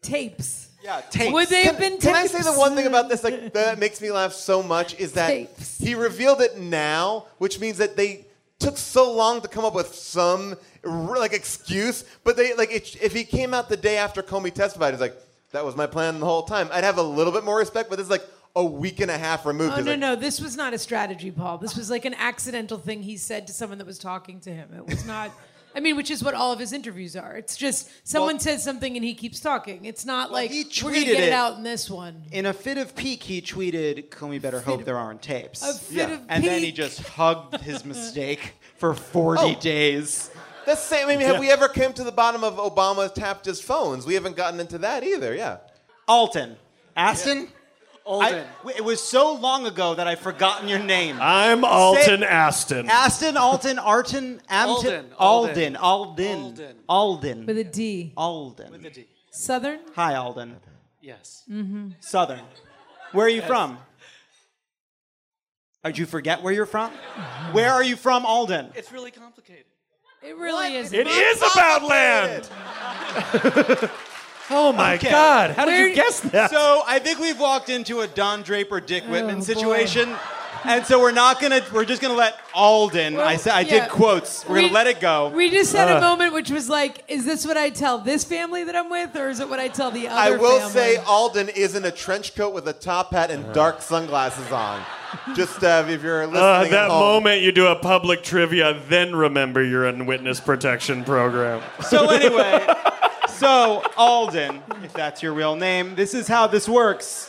tapes. Yeah, tapes. Would they have been tapes? Can I say the one thing about this like, that makes me laugh so much is that Tapes. he revealed it now, which means that they took so long to come up with some like excuse. But they like it, if he came out the day after Comey testified, he's like, "That was my plan the whole time." I'd have a little bit more respect. But this like a week and a half removed. Oh He's no like, no! This was not a strategy, Paul. This was like an accidental thing he said to someone that was talking to him. It was not. I mean, which is what all of his interviews are. It's just someone says something and he keeps talking. It's not like he we're gonna tweeted get it. it. out in this one. In a fit of pique, he tweeted, Comey better hope there aren't tapes. A fit of and then he just hugged his <laughs> mistake for 40 Oh. days. That's the same. I mean, have we ever came to the bottom of Obama tapped his phones? We haven't gotten into that either. Yeah. Alton. Aston? Alden. I- it was so long ago that I've forgotten your name. I'm Alton Aston. Aston, Alton, Arton, Amton, Alden, Alden, Alden, Alden, With a D. Alden. With a D. Southern. Hi, Alden. Yes. Mm-hmm. Southern. Where are you from? Did you forget where you're from? Where are you from, Alden? It's really complicated. It really is. It is about land. <laughs> oh my Okay. God! How did Where- you guess that? So I think we've walked into a Don Draper, Dick Whitman Oh, boy. situation. And so we're not gonna. We're just gonna let Alden. I said. I yeah. did quotes. We're We- gonna let it go. We just had Uh. a moment which was like, is this what I tell this family that I'm with, or is it what I tell the other I will family? say Alden is in a trench coat with a top hat and dark sunglasses on. Just uh, if you're listening Uh, at that home. moment you do a public trivia, then remember you're in witness protection program. So anyway, so Alden, if that's your real name, this is how this works.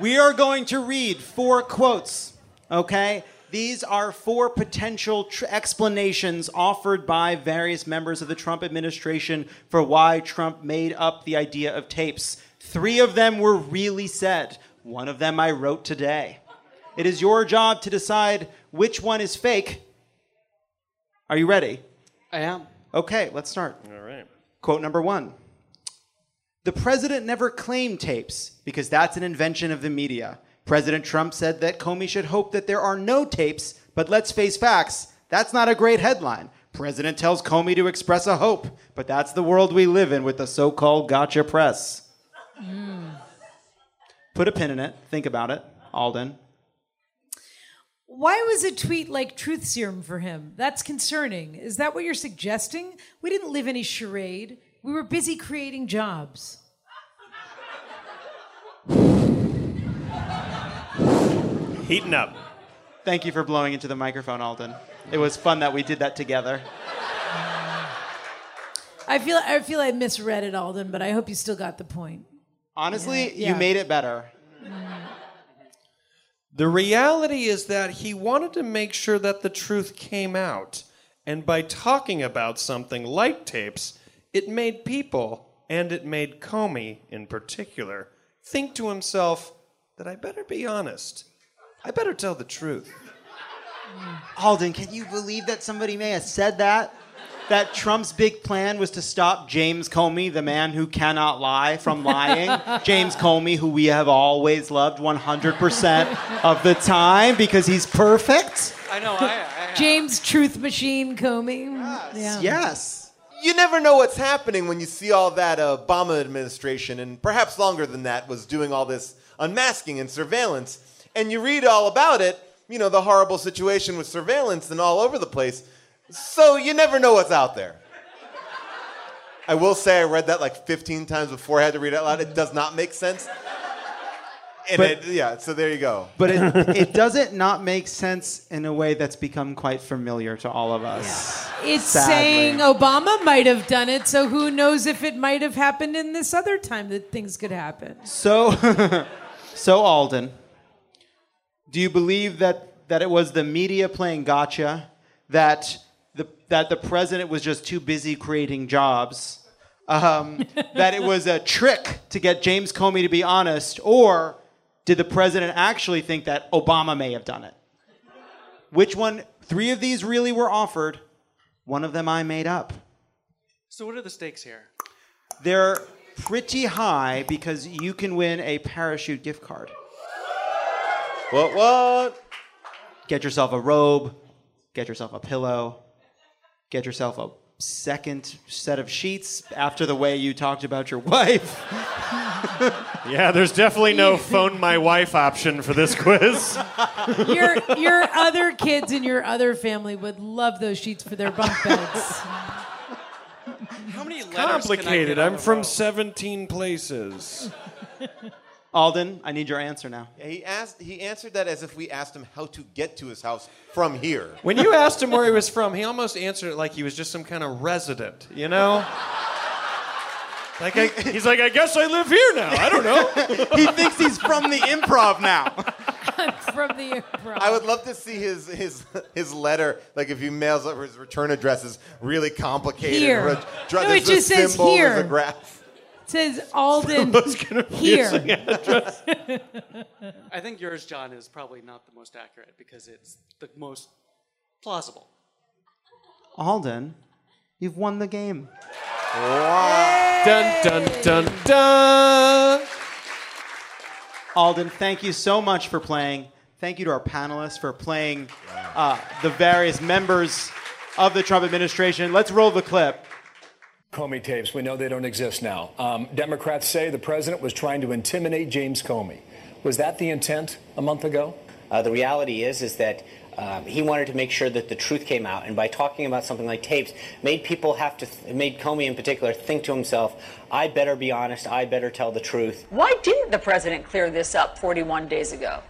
We are going to read four quotes. Okay. These are four potential tr- explanations offered by various members of the Trump administration for why Trump made up the idea of tapes. Three of them were really said. One of them I wrote today. It is your job to decide which one is fake. Are you ready? I am. Okay, let's start. All right. Quote number one The president never claimed tapes because that's an invention of the media. President Trump said that Comey should hope that there are no tapes, but let's face facts. That's not a great headline. President tells Comey to express a hope, but that's the world we live in with the so called gotcha press. Hmm. Put a pin in it. Think about it, Alden. Why was a tweet like truth serum for him? That's concerning. Is that what you're suggesting? We didn't live any charade. We were busy creating jobs. Heating up. Thank you for blowing into the microphone, Alden. It was fun that we did that together. I feel I feel I misread it, Alden, but I hope you still got the point. Honestly, Yeah, you yeah. made it better. Mm-hmm. The reality is that he wanted to make sure that the truth came out. And by talking about something like tapes, it made people, and it made Comey in particular, think to himself that I better be honest. I better tell the truth. Alden, can you believe that somebody may have said that? That Trump's big plan was to stop James Comey, the man who cannot lie, from lying. <laughs> James Comey, who we have always loved 100% of the time because he's perfect. I know. I, I James Truth Machine Comey. Yeah. Yes. You never know what's happening when you see all that Obama administration, and perhaps longer than that, was doing all this unmasking and surveillance. And you read all about it, you know, the horrible situation with surveillance and all over the place. So you never know what's out there. I will say I read that like 15 times before I had to read it out loud. It does not make sense. And But- it, yeah, so there you go. But it, <laughs> it doesn't not make sense in a way that's become quite familiar to all of us. It's Sadly. saying Obama might have done it, so who knows if it might have happened in this other time that things could happen. So, <laughs> so Alden, do you believe that, that it was the media playing gotcha, that the, that the president was just too busy creating jobs, um, <laughs> that it was a trick to get James Comey to be honest, or did the president actually think that Obama may have done it? Which one? Three of these really were offered. One of them I made up. So what are the stakes here? They're pretty high because you can win a parachute gift card. What, what? Get yourself a robe, get yourself a pillow, get yourself a second set of sheets after the way you talked about your <laughs> wife. <laughs> Yeah, there's definitely no phone my wife option for this quiz. Your your other kids in your other family would love those sheets for their bunk beds. How many letters Complicated. Can I I'm get on a from row? 17 places. <laughs> Alden, I need your answer now. Yeah, he asked. He answered that as if we asked him how to get to his house from here. When you asked him where he was from, he almost answered it like he was just some kind of resident, you know? Like I, he's like, I guess I live here now. I don't know. <laughs> he thinks he's from the improv now. <laughs> from the improv. I would love to see his his his letter. Like if he mails up his return address is really complicated. Here. Re- dra- No, it just a says symbol, There's here. a graph. It says Alden <laughs> confusing here. I think yours, John, is probably not the most accurate because it's the most plausible. Alden, you've won the game. Dun dun dun dun. Alden, thank you so much for playing. Thank you to our panelists for playing uh, the various members of the Trump administration. Let's roll the clip. Comey tapes. We know they don't exist now. Um, Democrats say the president was trying to intimidate James Comey. Was that the intent a month ago? Uh, the reality is, is that um, he wanted to make sure that the truth came out, and by talking about something like tapes, made people have to, th- made Comey in particular, think to himself, "I better be honest. I better tell the truth." Why didn't the president clear this up 41 days ago?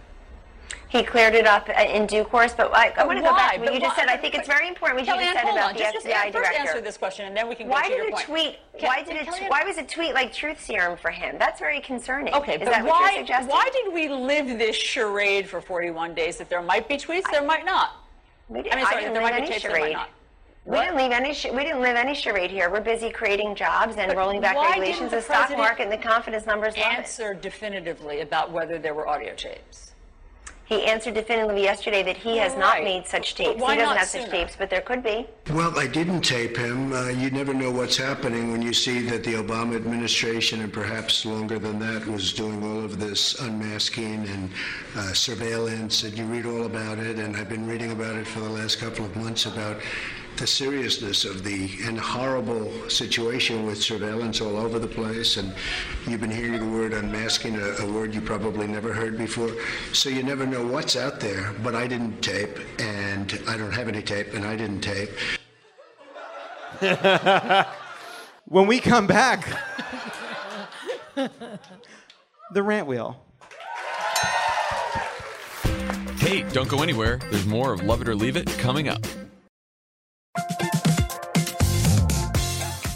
He cleared it up in due course, but I, I want to go back to What you just said, I think it's very important what you just said about on. the Just, FBI director. answer this question, and then we can go Why to did your a point. tweet? Why did it? Why was a tweet like truth serum for him? That's very concerning. Okay, is but why, why did we live this charade for 41 days? That there might be tweets, there might not. We I didn't, mean, sorry, didn't there might be any tapes, there might charade. not. We didn't leave any. Sh- we didn't live any charade here. We're busy creating jobs and But rolling back regulations. the The stock market and the confidence numbers. Answer definitively about whether there were audio tapes. He answered definitively yesterday that he has not Right. made such But tapes. why he doesn't not have such sooner? tapes, but there could be. Well, I didn't tape him. Uh, you never know what's happening when you see that the Obama administration, and perhaps longer than that, was doing all of this unmasking and uh, surveillance, and you read all about it. And I've been reading about it for the last couple of months about the seriousness of the and horrible situation with surveillance all over the place. And you've been hearing the word unmasking, a, a word you probably never heard before. So you never know what's out there. But I didn't tape, and I don't have any tape, and I didn't tape. <laughs> When we come back, the rant wheel. Hey, don't go anywhere. There's more of Love It or Leave It coming up.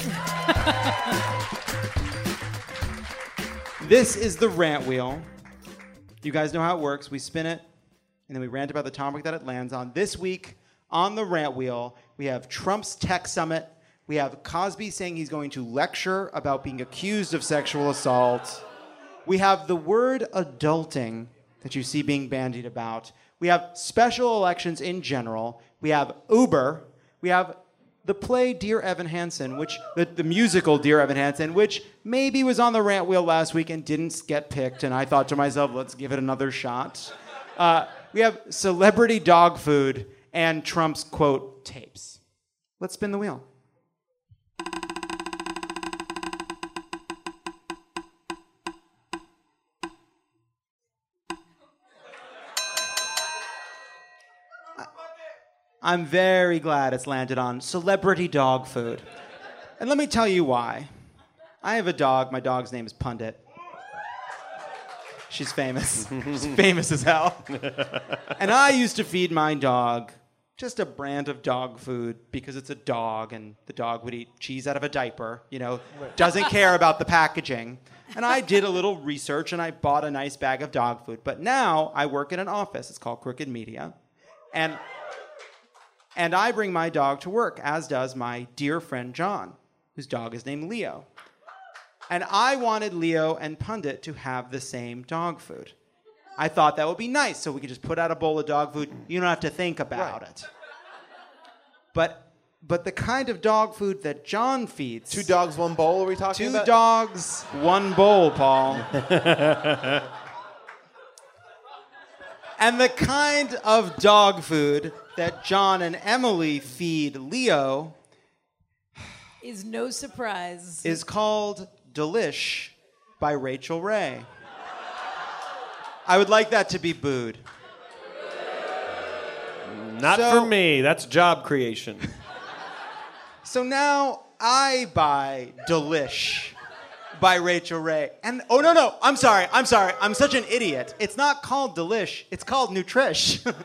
<laughs> this is the rant wheel. You guys know how it works. We spin it, and then we rant about the topic that it lands on. This week on the rant wheel, we have Trump's tech summit. We have Cosby saying he's going to lecture about being accused of sexual assault. We have the word adulting that you see being bandied about. We have special elections in general. We have Uber. We have the play Dear Evan Hansen, which the, the musical Dear Evan Hansen, which maybe was on the rant wheel last week and didn't get picked. And I thought to myself, let's give it another shot. Uh, we have celebrity dog food and Trump's quote tapes. Let's spin the wheel. I'm very glad it's landed on celebrity dog food. And let me tell you why. I have a dog. My dog's name is Pundit. She's famous. <laughs> She's famous as hell. and I used to feed my dog just a brand of dog food because it's a dog and the dog would eat cheese out of a diaper, you know, doesn't <laughs> care about the packaging. And I did a little research and I bought a nice bag of dog food. But now I work in an office. It's called Crooked Media. And and I bring my dog to work, as does my dear friend John, whose dog is named Leo. And I wanted Leo and Pundit to have the same dog food. I thought that would be nice, so we could just put out a bowl of dog food. You don't have to think about it. But but the kind of dog food that John feeds. Two dogs, one bowl. Are we talking Two about? dogs, one bowl, Paul. <laughs> and the kind of dog food that John and Emily feed Leo Is no surprise. is called Delish by Rachael Ray. I would like that to be booed. Not So- for me. That's job creation. So now I buy Delish by Rachael Ray. And oh no no, I'm sorry, I'm sorry, I'm such an idiot. It's not called Delish, it's called Nutrish. <laughs>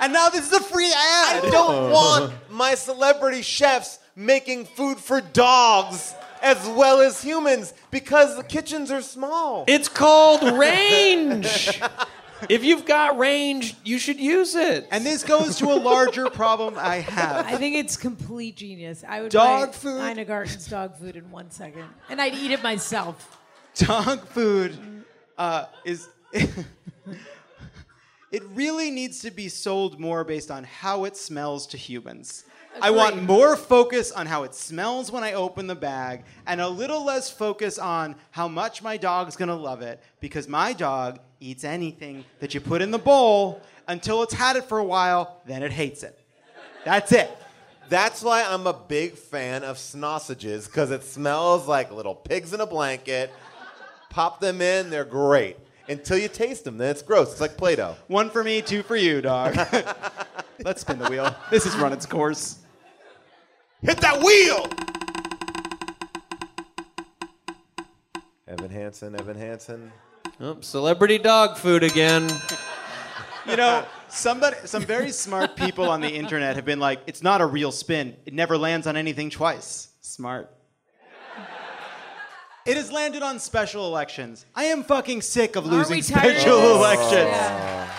and now this is a free ad. I don't want my celebrity chefs making food for dogs as well as humans because the kitchens are small. It's called range. if you've got range, you should use it. And this goes to a larger problem I have. I think it's complete genius. I would Dog buy food? Ina Garten's dog food in one second, and I'd eat it myself. dog food uh, is <laughs> it really needs to be sold more based on how it smells to humans i want more focus on how it smells when i open the bag and a little less focus on how much my dog's going to love it because my dog eats anything that you put in the bowl until it's had it for a while then it hates it that's it That's why I'm a big fan of sausages because it smells like little pigs in a blanket. Pop them in, they're great. Until you taste them, then it's gross. It's like Play Doh. one for me two for you dog <laughs> let's spin the wheel <laughs> this has run its course Hit that wheel! Evan Hansen, Evan Hansen. Oh, celebrity dog food again. You know, somebody, some very smart people on the internet have been like, "It's not a real spin. It never lands on anything twice." Smart. It has landed on special elections. I am fucking sick of losing we tired of special this? elections. Yeah.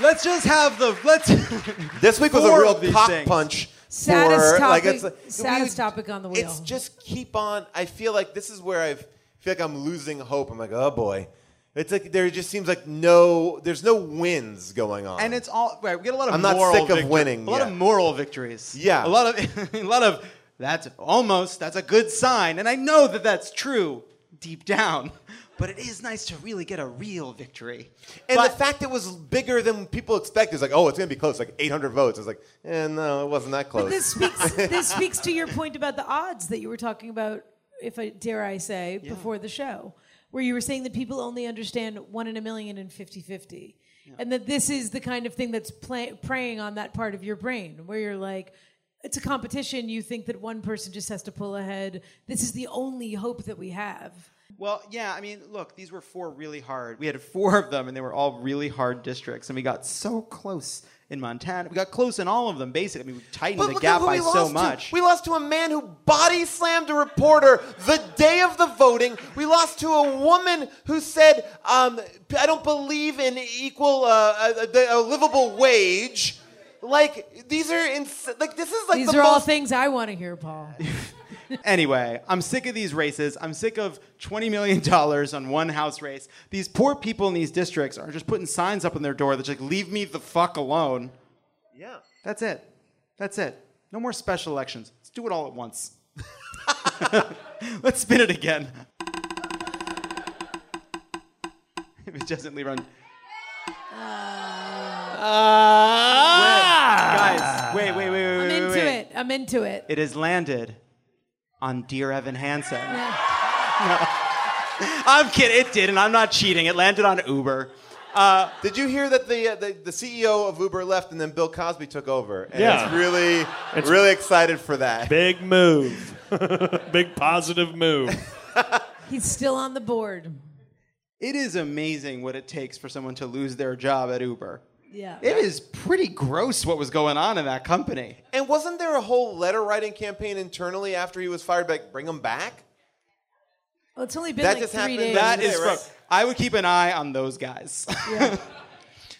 Let's just have the let's. <laughs> This week was a real cock things. punch. Saddest for, topic. like, it's, like- saddest topic on the wheel. It's just keep on. I feel like this is where I feel like I'm losing hope. I'm like, oh boy. It's like there just seems like no, there's no wins going on. And it's all right. We get a lot of I'm not moral sick of victor- winning A lot yet. of moral victories. Yeah. A lot of <laughs> a lot of that's almost that's a good sign, and I know that that's true deep down. <laughs> But it is nice to really get a real victory. And But- the fact it was bigger than people expected is like, oh, it's gonna be close, like 800 votes. I was like, eh, no, it wasn't that close. But this speaks <laughs> this speaks to your point about the odds that you were talking about, if I dare I say, before the show, where you were saying that people only understand one in a million and 50-50. And that this is the kind of thing that's play, preying on that part of your brain, where you're like, it's a competition. You think that one person just has to pull ahead. This is the only hope that we have. Well, yeah, I mean, look, these were four really hard. We had four of them, and they were all really hard districts, and we got so close in Montana. We got close in all of them, basically. I mean, we tightened the gap by so lost to. much. We lost to a man who body slammed a reporter the day of the voting. We lost to a woman who said, um, "I don't believe in equal, uh, a, a, a livable wage." Like these are ins- like this is like These the are all most- things I want to hear, Paul. <laughs> anyway, I'm sick of these races. I'm sick of $20 million on one house race. These poor people in these districts are just putting signs up on their door that's like, leave me the fuck alone. Yeah. That's it. That's it. No more special elections. Let's do it all at once. <laughs> Let's spin it again. <laughs> if it doesn't leave on. Guys, I'm into it. It has landed on Dear Evan Hansen. I'm kidding. It didn't. I'm not cheating. It landed on Uber. Uh, Did you hear that the, uh, the the CEO of Uber left and then Bill Cosby took over? And Yeah. it's really It's- really excited for that. Big move. <laughs> Big positive move. <laughs> He's still on the board. It is amazing what it takes for someone to lose their job at Uber. Yeah. It is pretty gross what was going on in that company. And wasn't there a whole letter writing campaign internally after he was fired? Like, bring him back. Well, it's only been That like just three happened days. That is Yeah, right. I would keep an eye on those guys. <laughs>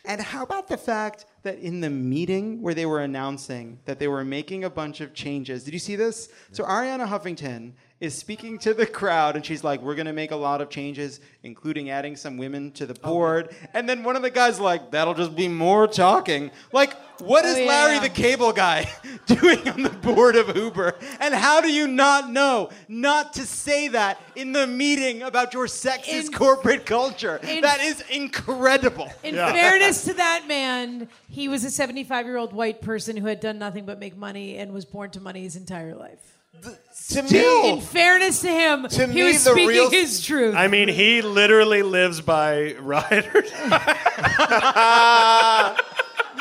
and how about the fact that in the meeting where they were announcing that they were making a bunch of changes, did you see this? So Arianna Huffington is speaking to the crowd and she's like, We're gonna make a lot of changes, including adding some women to the Oh, board. And then one of the guys like, That'll just be more talking. Like, what oh, is Oh, Larry yeah. the cable guy <laughs> doing on the board of Uber? And how do you not know not to say that in the meeting about your sexist In- corporate culture? in- that is incredible. In fairness to that man, he was a 75 year old white person who had done nothing but make money and was born to money his entire life. To me, In fairness to him, To he me, was the speaking real- his truth. I mean, he literally lives by riders. <laughs>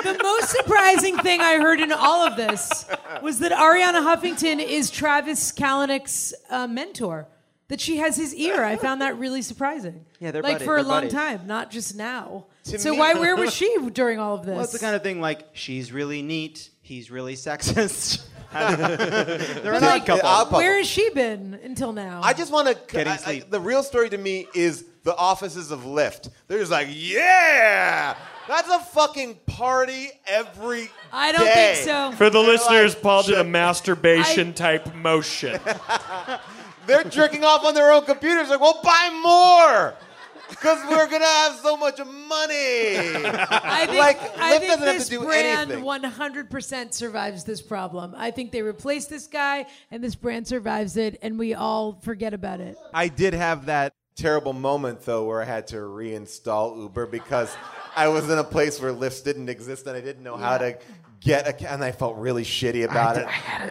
the most surprising thing I heard in all of this was that Arianna Huffington is Travis Kalanick's uh, mentor. That she has his ear. I found that really surprising. Yeah, they're like buddies- for a they're long buddies. time, not just now. To so me- why? <laughs> Where was she during all of this? Well, it's the kind of thing like she's really neat, he's really sexist. <laughs> They're But, an like, odd couple. Where has she been until now? I just want to. Getting I- I- sleep. the real story to me is the offices of Lyft. They're just like, yeah, that's a fucking party every I don't day." think so. For the They're listeners, like, Paul did a "Shut masturbation type motion. <laughs> They're jerking off on their own computers. Like, well, buy more. Because we're gonna have so much money. <laughs> I think, like, I Lyft think doesn't have this to do brand anything. 100% survives this problem. I think they replace this guy, and this brand survives it, and we all forget about it. I did have that terrible moment though, where I had to reinstall Uber because I was in a place where lifts didn't exist and I didn't know how to get a, and I felt really shitty about it.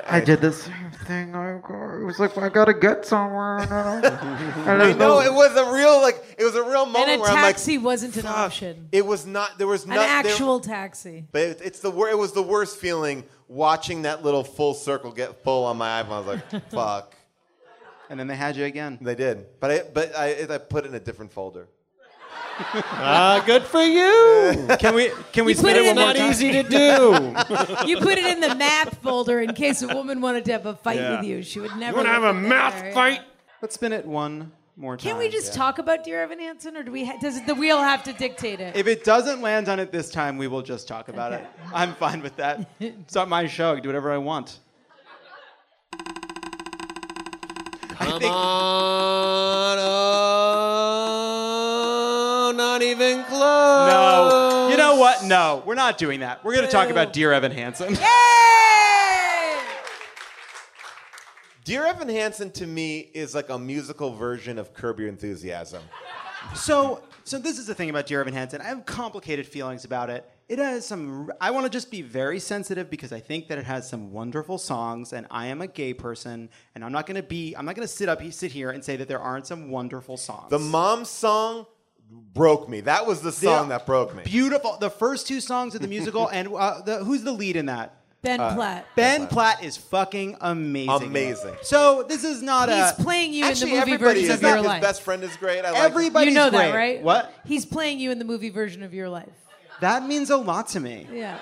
I did the same thing. I, it was like I gotta get somewhere. And <laughs> I, don't- I know it was a real like it was a real moment And a where I'm like, taxi wasn't an option. it was not. There was An not there- actual taxi. But it, it's the it was the worst feeling watching that little full circle get full on my iPhone. I was like, <laughs> fuck. And then they had you again. They did, but I but I, I put it in a different folder. Ah, good for you. Can we can we You spin put it it one in more the- time? Easy to do. You put it in the math folder in case a woman wanted to have a fight Yeah. with you. She would never. You want to have a math there, fight? Let's spin it one more time. Can't we just talk about Dear Evan Hansen, or do we? Ha- does the wheel have to dictate it? If it doesn't land on it this time, we will just talk about it. I'm fine with that. <laughs> It's not my show. I can do whatever I want. Come on. Not even close. No. You know what? No, we're not doing that. We're going to talk about Dear Evan Hansen. Yay! <laughs> Dear Evan Hansen to me is like a musical version of Curb Your Enthusiasm. So, so this is the thing about Dear Evan Hansen. I have complicated feelings about it. It has some. I want to just be very sensitive because I think that it has some wonderful songs, and I am a gay person, and I'm not going to be. I'm not going to sit up, sit here, and say that there aren't some wonderful songs. The mom song broke me. That was the song that broke me. Beautiful. The first two songs of the musical, <laughs> and uh, the, who's the lead in that? Ben Uh, Platt. Ben Platt is fucking amazing. Amazing. So this is not a. He's playing you Actually, in the movie everybody version is. of your His life. best friend is great. I like Everybody's you know that, great. right? What? He's playing you in the movie version of your life. That means a lot to me. Yeah.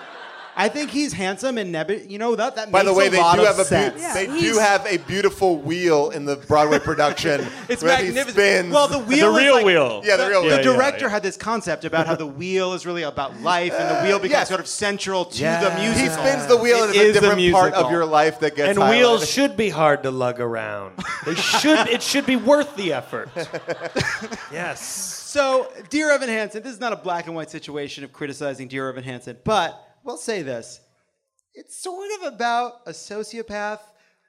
I think he's handsome and nebby. You know that that By the way, a they do have a sense. beau- they do have a beautiful wheel in the Broadway production. <laughs> It's where he magnificent. spins. Well, the wheel is like- wheel. Yeah, the real The wheel. The director had this concept about how the wheel is really about life, and the uh, wheel becomes yes. sort of central to Yeah. the music. He spins the wheel, and It it's a is different part of your life that gets and highlighted. wheels should be hard to lug around. They <laughs> should. it should be worth the effort. <laughs> yes. So, Dear Evan Hansen, this is not a black and white situation of criticizing Dear Evan Hansen, but we'll say this. It's sort of about a sociopath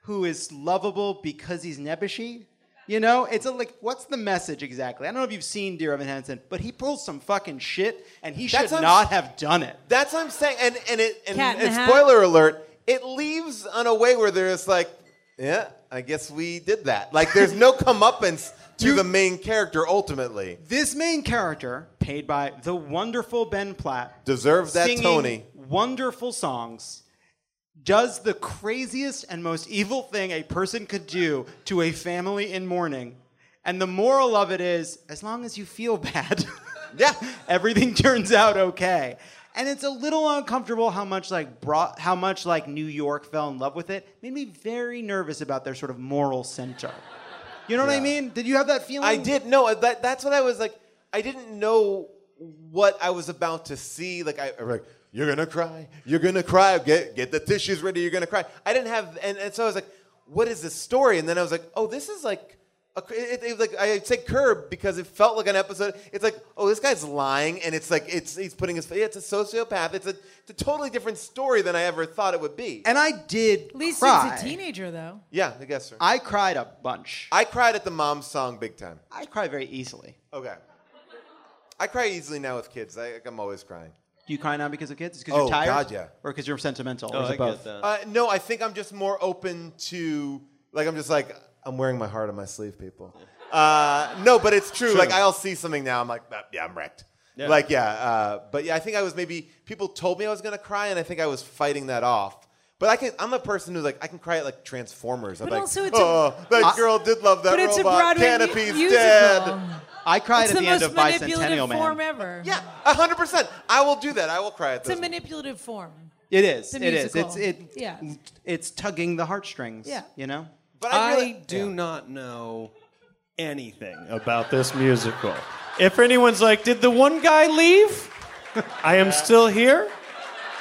who is lovable because he's nebbishy. You know, it's a, like, what's the message exactly? I don't know if you've seen Dear Evan Hansen, but he pulls some fucking shit, and he should That's what I'm not have done it. That's what I'm saying. And and it and, Cat in the and Hat? spoiler alert, it leaves on a way where there's like, yeah, I guess we did that. Like there's no comeuppance to the main character ultimately. This main character made by the wonderful Ben Platt. Deserves that Tony. Wonderful songs. Does the craziest and most evil thing a person could do to a family in mourning. And the moral of it is as long as you feel <laughs> bad, yeah, <laughs> everything turns out okay. And it's a little uncomfortable how much like brought how much like New York fell in love with it. Made me very nervous about their sort of moral center. You know what I mean? Did you have that feeling? I did. No, uh, that, that's what I was like. I didn't know what I was about to see. Like I, I like, you're gonna cry. You're gonna cry. Get get the tissues ready. You're gonna cry. I didn't have, and, and so I was like, what is this story? And then I was like, oh, this is like. A, it, it, like I said, curb because it felt like an episode. It's like, oh, this guy's lying, and it's like it's he's putting his. It's a sociopath. It's a it's a totally different story than I ever thought it would be. And I did At least cry. he's a teenager, though. Yeah, I guess so. I cried a bunch. I cried at the mom song big time. I cry very easily. Okay. I cry easily now with kids. I, I'm always crying. Do you cry now because of kids? Because Oh, you're tired? God, yeah. Or because you're sentimental? Oh, or is I it get both? Uh, no, I think I'm just more open to like I'm just like I'm wearing my heart on my sleeve, people. Uh, no, but it's true. True. Like I'll see something now, I'm like, "Ah, yeah, I'm wrecked. Yeah. Like yeah, uh, but yeah, I think I was maybe people told me I was gonna cry, and I think I was fighting that off. But I can, I'm a person who like I can cry at like Transformers. I'm But like, also it's a- oh, that I- girl did love that but it's a robot. Broadway mu- Canopy's musical. dead. I cried it's at the, the end most of manipulative Bicentennial Man. It's the best form ever. Yeah, hundred percent. I will do that. I will cry at It's a those. manipulative form. It is. It's It is. musical. It. Yeah. It's tugging the heartstrings. Yeah. You know. But I, really do not know anything about this musical. If anyone's like, did the one guy leave? <laughs> I am still here.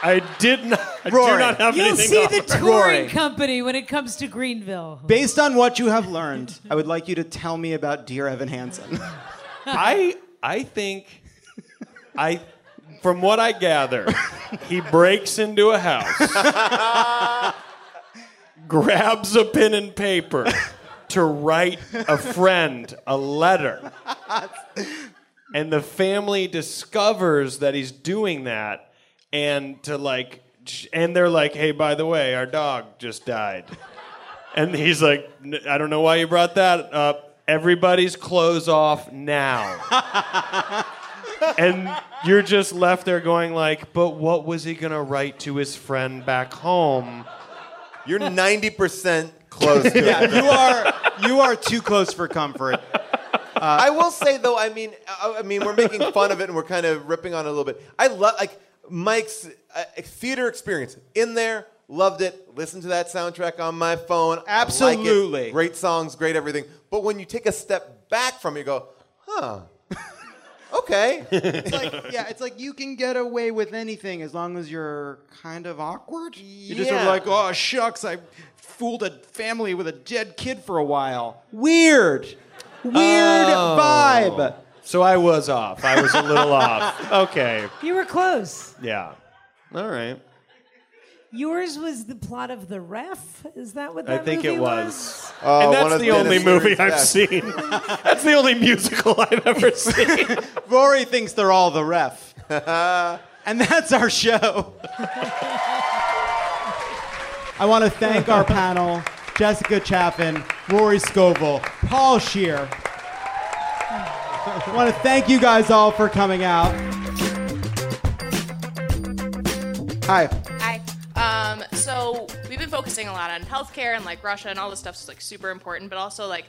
I did not. I do not have You'll anything. see to the offer. touring company when it comes to Greenville. Based on what you have learned, I would like you to tell me about Dear Evan Hansen. I I think I from what I gather, he breaks into a house, <laughs> grabs a pen and paper to write a friend a letter. And the family discovers that he's doing that and to like and they're like, "Hey, by the way, our dog just died." And he's like, "N- I don't know why you brought that up. Everybody's clothes off now. and you're just left there going like, but what was he gonna write to his friend back home? You're ninety percent close to <laughs> yeah, it. you are. You are too close for comfort. I will say though, I mean, I, I mean, we're making fun of it and we're kind of ripping on it a little bit. I love like Mike's uh, theater experience in there. Loved it. Listened to that soundtrack on my phone. I like. Absolutely. great songs, great everything. But when you take a step back from it, you go, huh? <laughs> okay. It's like, <laughs> yeah, it's like you can get away with anything as long as you're kind of awkward. You're just sort of like, oh shucks, I fooled a family with a dead kid for a while. Weird, weird Oh. vibe. So I was off. I was a little off. <laughs> Okay. You were close. Yeah. All right. Yours was the plot of The Ref. Is that what that means? I that think movie it was. Oh, and one that's of the Dennis only movie Leary's I've best. seen. <laughs> that's the only musical <laughs> I've ever seen. Rory thinks they're all the ref, and that's our show. I want to thank our panel: Jessica Chaffin, Rory Scovel, Paul Scheer. I want to thank you guys all for coming out. Hi. Hi. Um, so we've been focusing a lot on healthcare and like Russia and all this stuff's like super important, but also like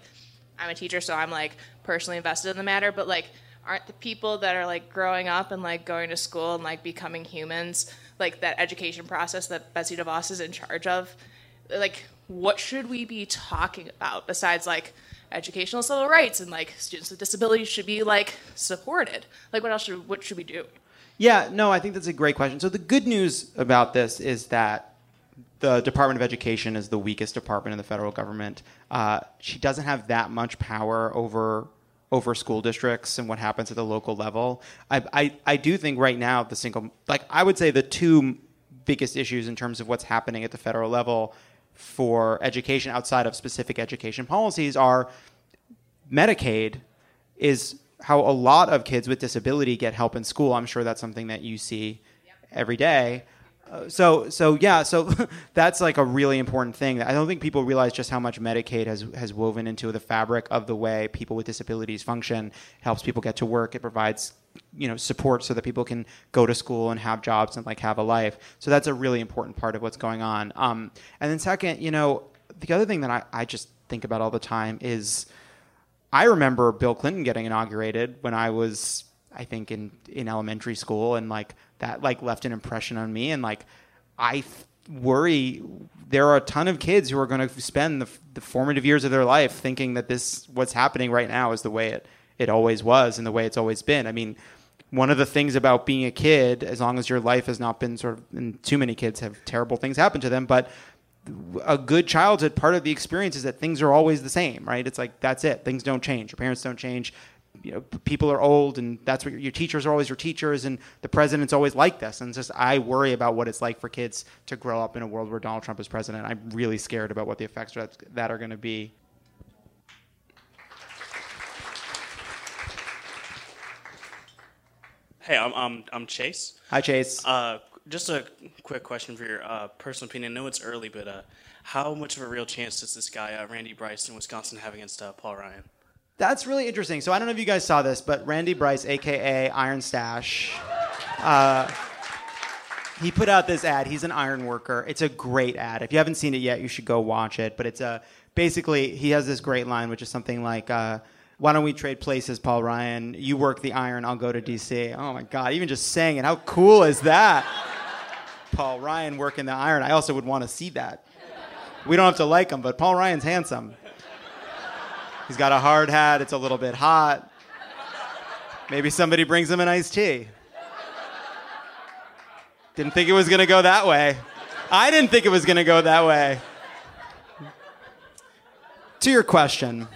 I'm a teacher, so I'm like personally invested in the matter. But like, aren't the people that are like growing up and like going to school and like becoming humans, like that education process that Betsy DeVos is in charge of, like what should we be talking about besides like educational civil rights and like students with disabilities should be like supported? Like what else should what should we do? Yeah, no, I think that's a great question. So the good news about this is that the Department of Education is the weakest department in the federal government. Uh, she doesn't have that much power over over school districts and what happens at the local level. I, I, I do think right now the single like I would say the two biggest issues in terms of what's happening at the federal level for education outside of specific education policies are Medicaid is how a lot of kids with disability get help in school. I'm sure that's something that you see every day. Uh, so so yeah, so <laughs> that's like a really important thing. I don't think people realize just how much Medicaid has has woven into the fabric of the way people with disabilities function. Helps people get to work. It provides you know support so that people can go to school and have jobs and like have a life. So that's a really important part of what's going on. Um, and then second, you know, the other thing that I, I just think about all the time is I remember Bill Clinton getting inaugurated when I was, I think, in in elementary school, and like that like left an impression on me, and like I th- worry there are a ton of kids who are going to spend the, the formative years of their life thinking that this what's happening right now is the way it it always was and the way it's always been. I mean. One of the things about being a kid, as long as your life has not been sort of, and too many kids have terrible things happen to them, but a good childhood part of the experience is that things are always the same right? It's like that's it. Things don't change. Your parents don't change. You know people are old and that's what your, teachers are always your teachers and the president's always like this. And just i worry about what it's like for kids to grow up in a world where donald trump is president. I'm really scared about what the effects that are going to be Hey, I'm I'm, I'm Chase. Hi, Chase. Uh, just a quick question for your uh, personal opinion. I know it's early, but uh, how much of a real chance does this guy, uh, Randy Bryce in Wisconsin, have against uh, Paul Ryan? That's really interesting. So I don't know if you guys saw this, but Randy Bryce, aka Iron Stash, uh, he put out this ad. He's an iron worker. It's a great ad. If you haven't seen it yet, you should go watch it. But it's a basically he has this great line, which is something like. Why don't we trade places, Paul Ryan? You work the iron, I'll go to DC. Oh my God, even just saying it, how cool is that? <laughs> Paul Ryan working the iron. I also would want to see that. We don't have to like him, but Paul Ryan's handsome. He's got a hard hat, it's a little bit hot. Maybe somebody brings him an iced tea. Didn't think it was going to go that way. I didn't think it was going to go that way. To your question,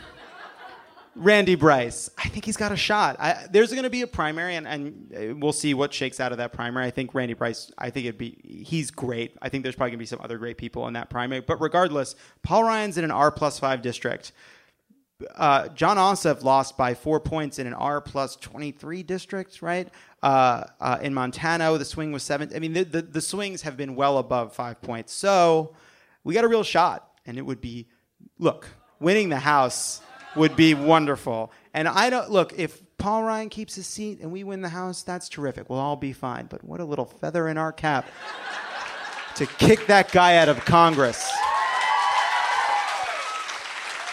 Randy Bryce, I think he's got a shot. I, there's going to be a primary, and, and uh, we'll see what shakes out of that primary. I think Randy Bryce, I think it'd be, he's great. I think there's probably going to be some other great people in that primary. But regardless, Paul Ryan's in an R plus five district. Uh, Jon Ossoff lost by four points in an R plus 23 district, right? Uh, uh, in Montana, the swing was seven. I mean, the, the, the swings have been well above five points. So we got a real shot. And it would be, look, winning the House would be wonderful. And I don't, look, if Paul Ryan keeps his seat and we win the House, that's terrific. We'll all be fine. But what a little feather in our cap <laughs> to kick that guy out of Congress.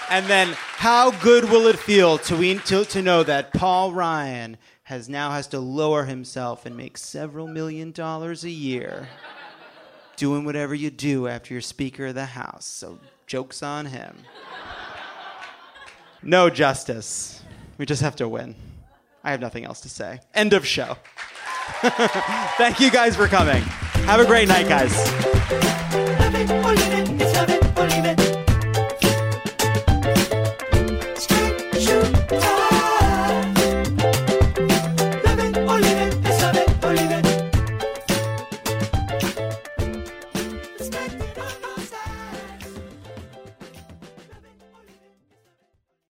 And then, how good will it feel to, to, to know that Paul Ryan has now has to lower himself and make several million dollars a year doing whatever you do after you're Speaker of the House. So, joke's on him. No justice. We just have to win. I have nothing else to say. End of show. <laughs> Thank you guys for coming. Have a great night, guys.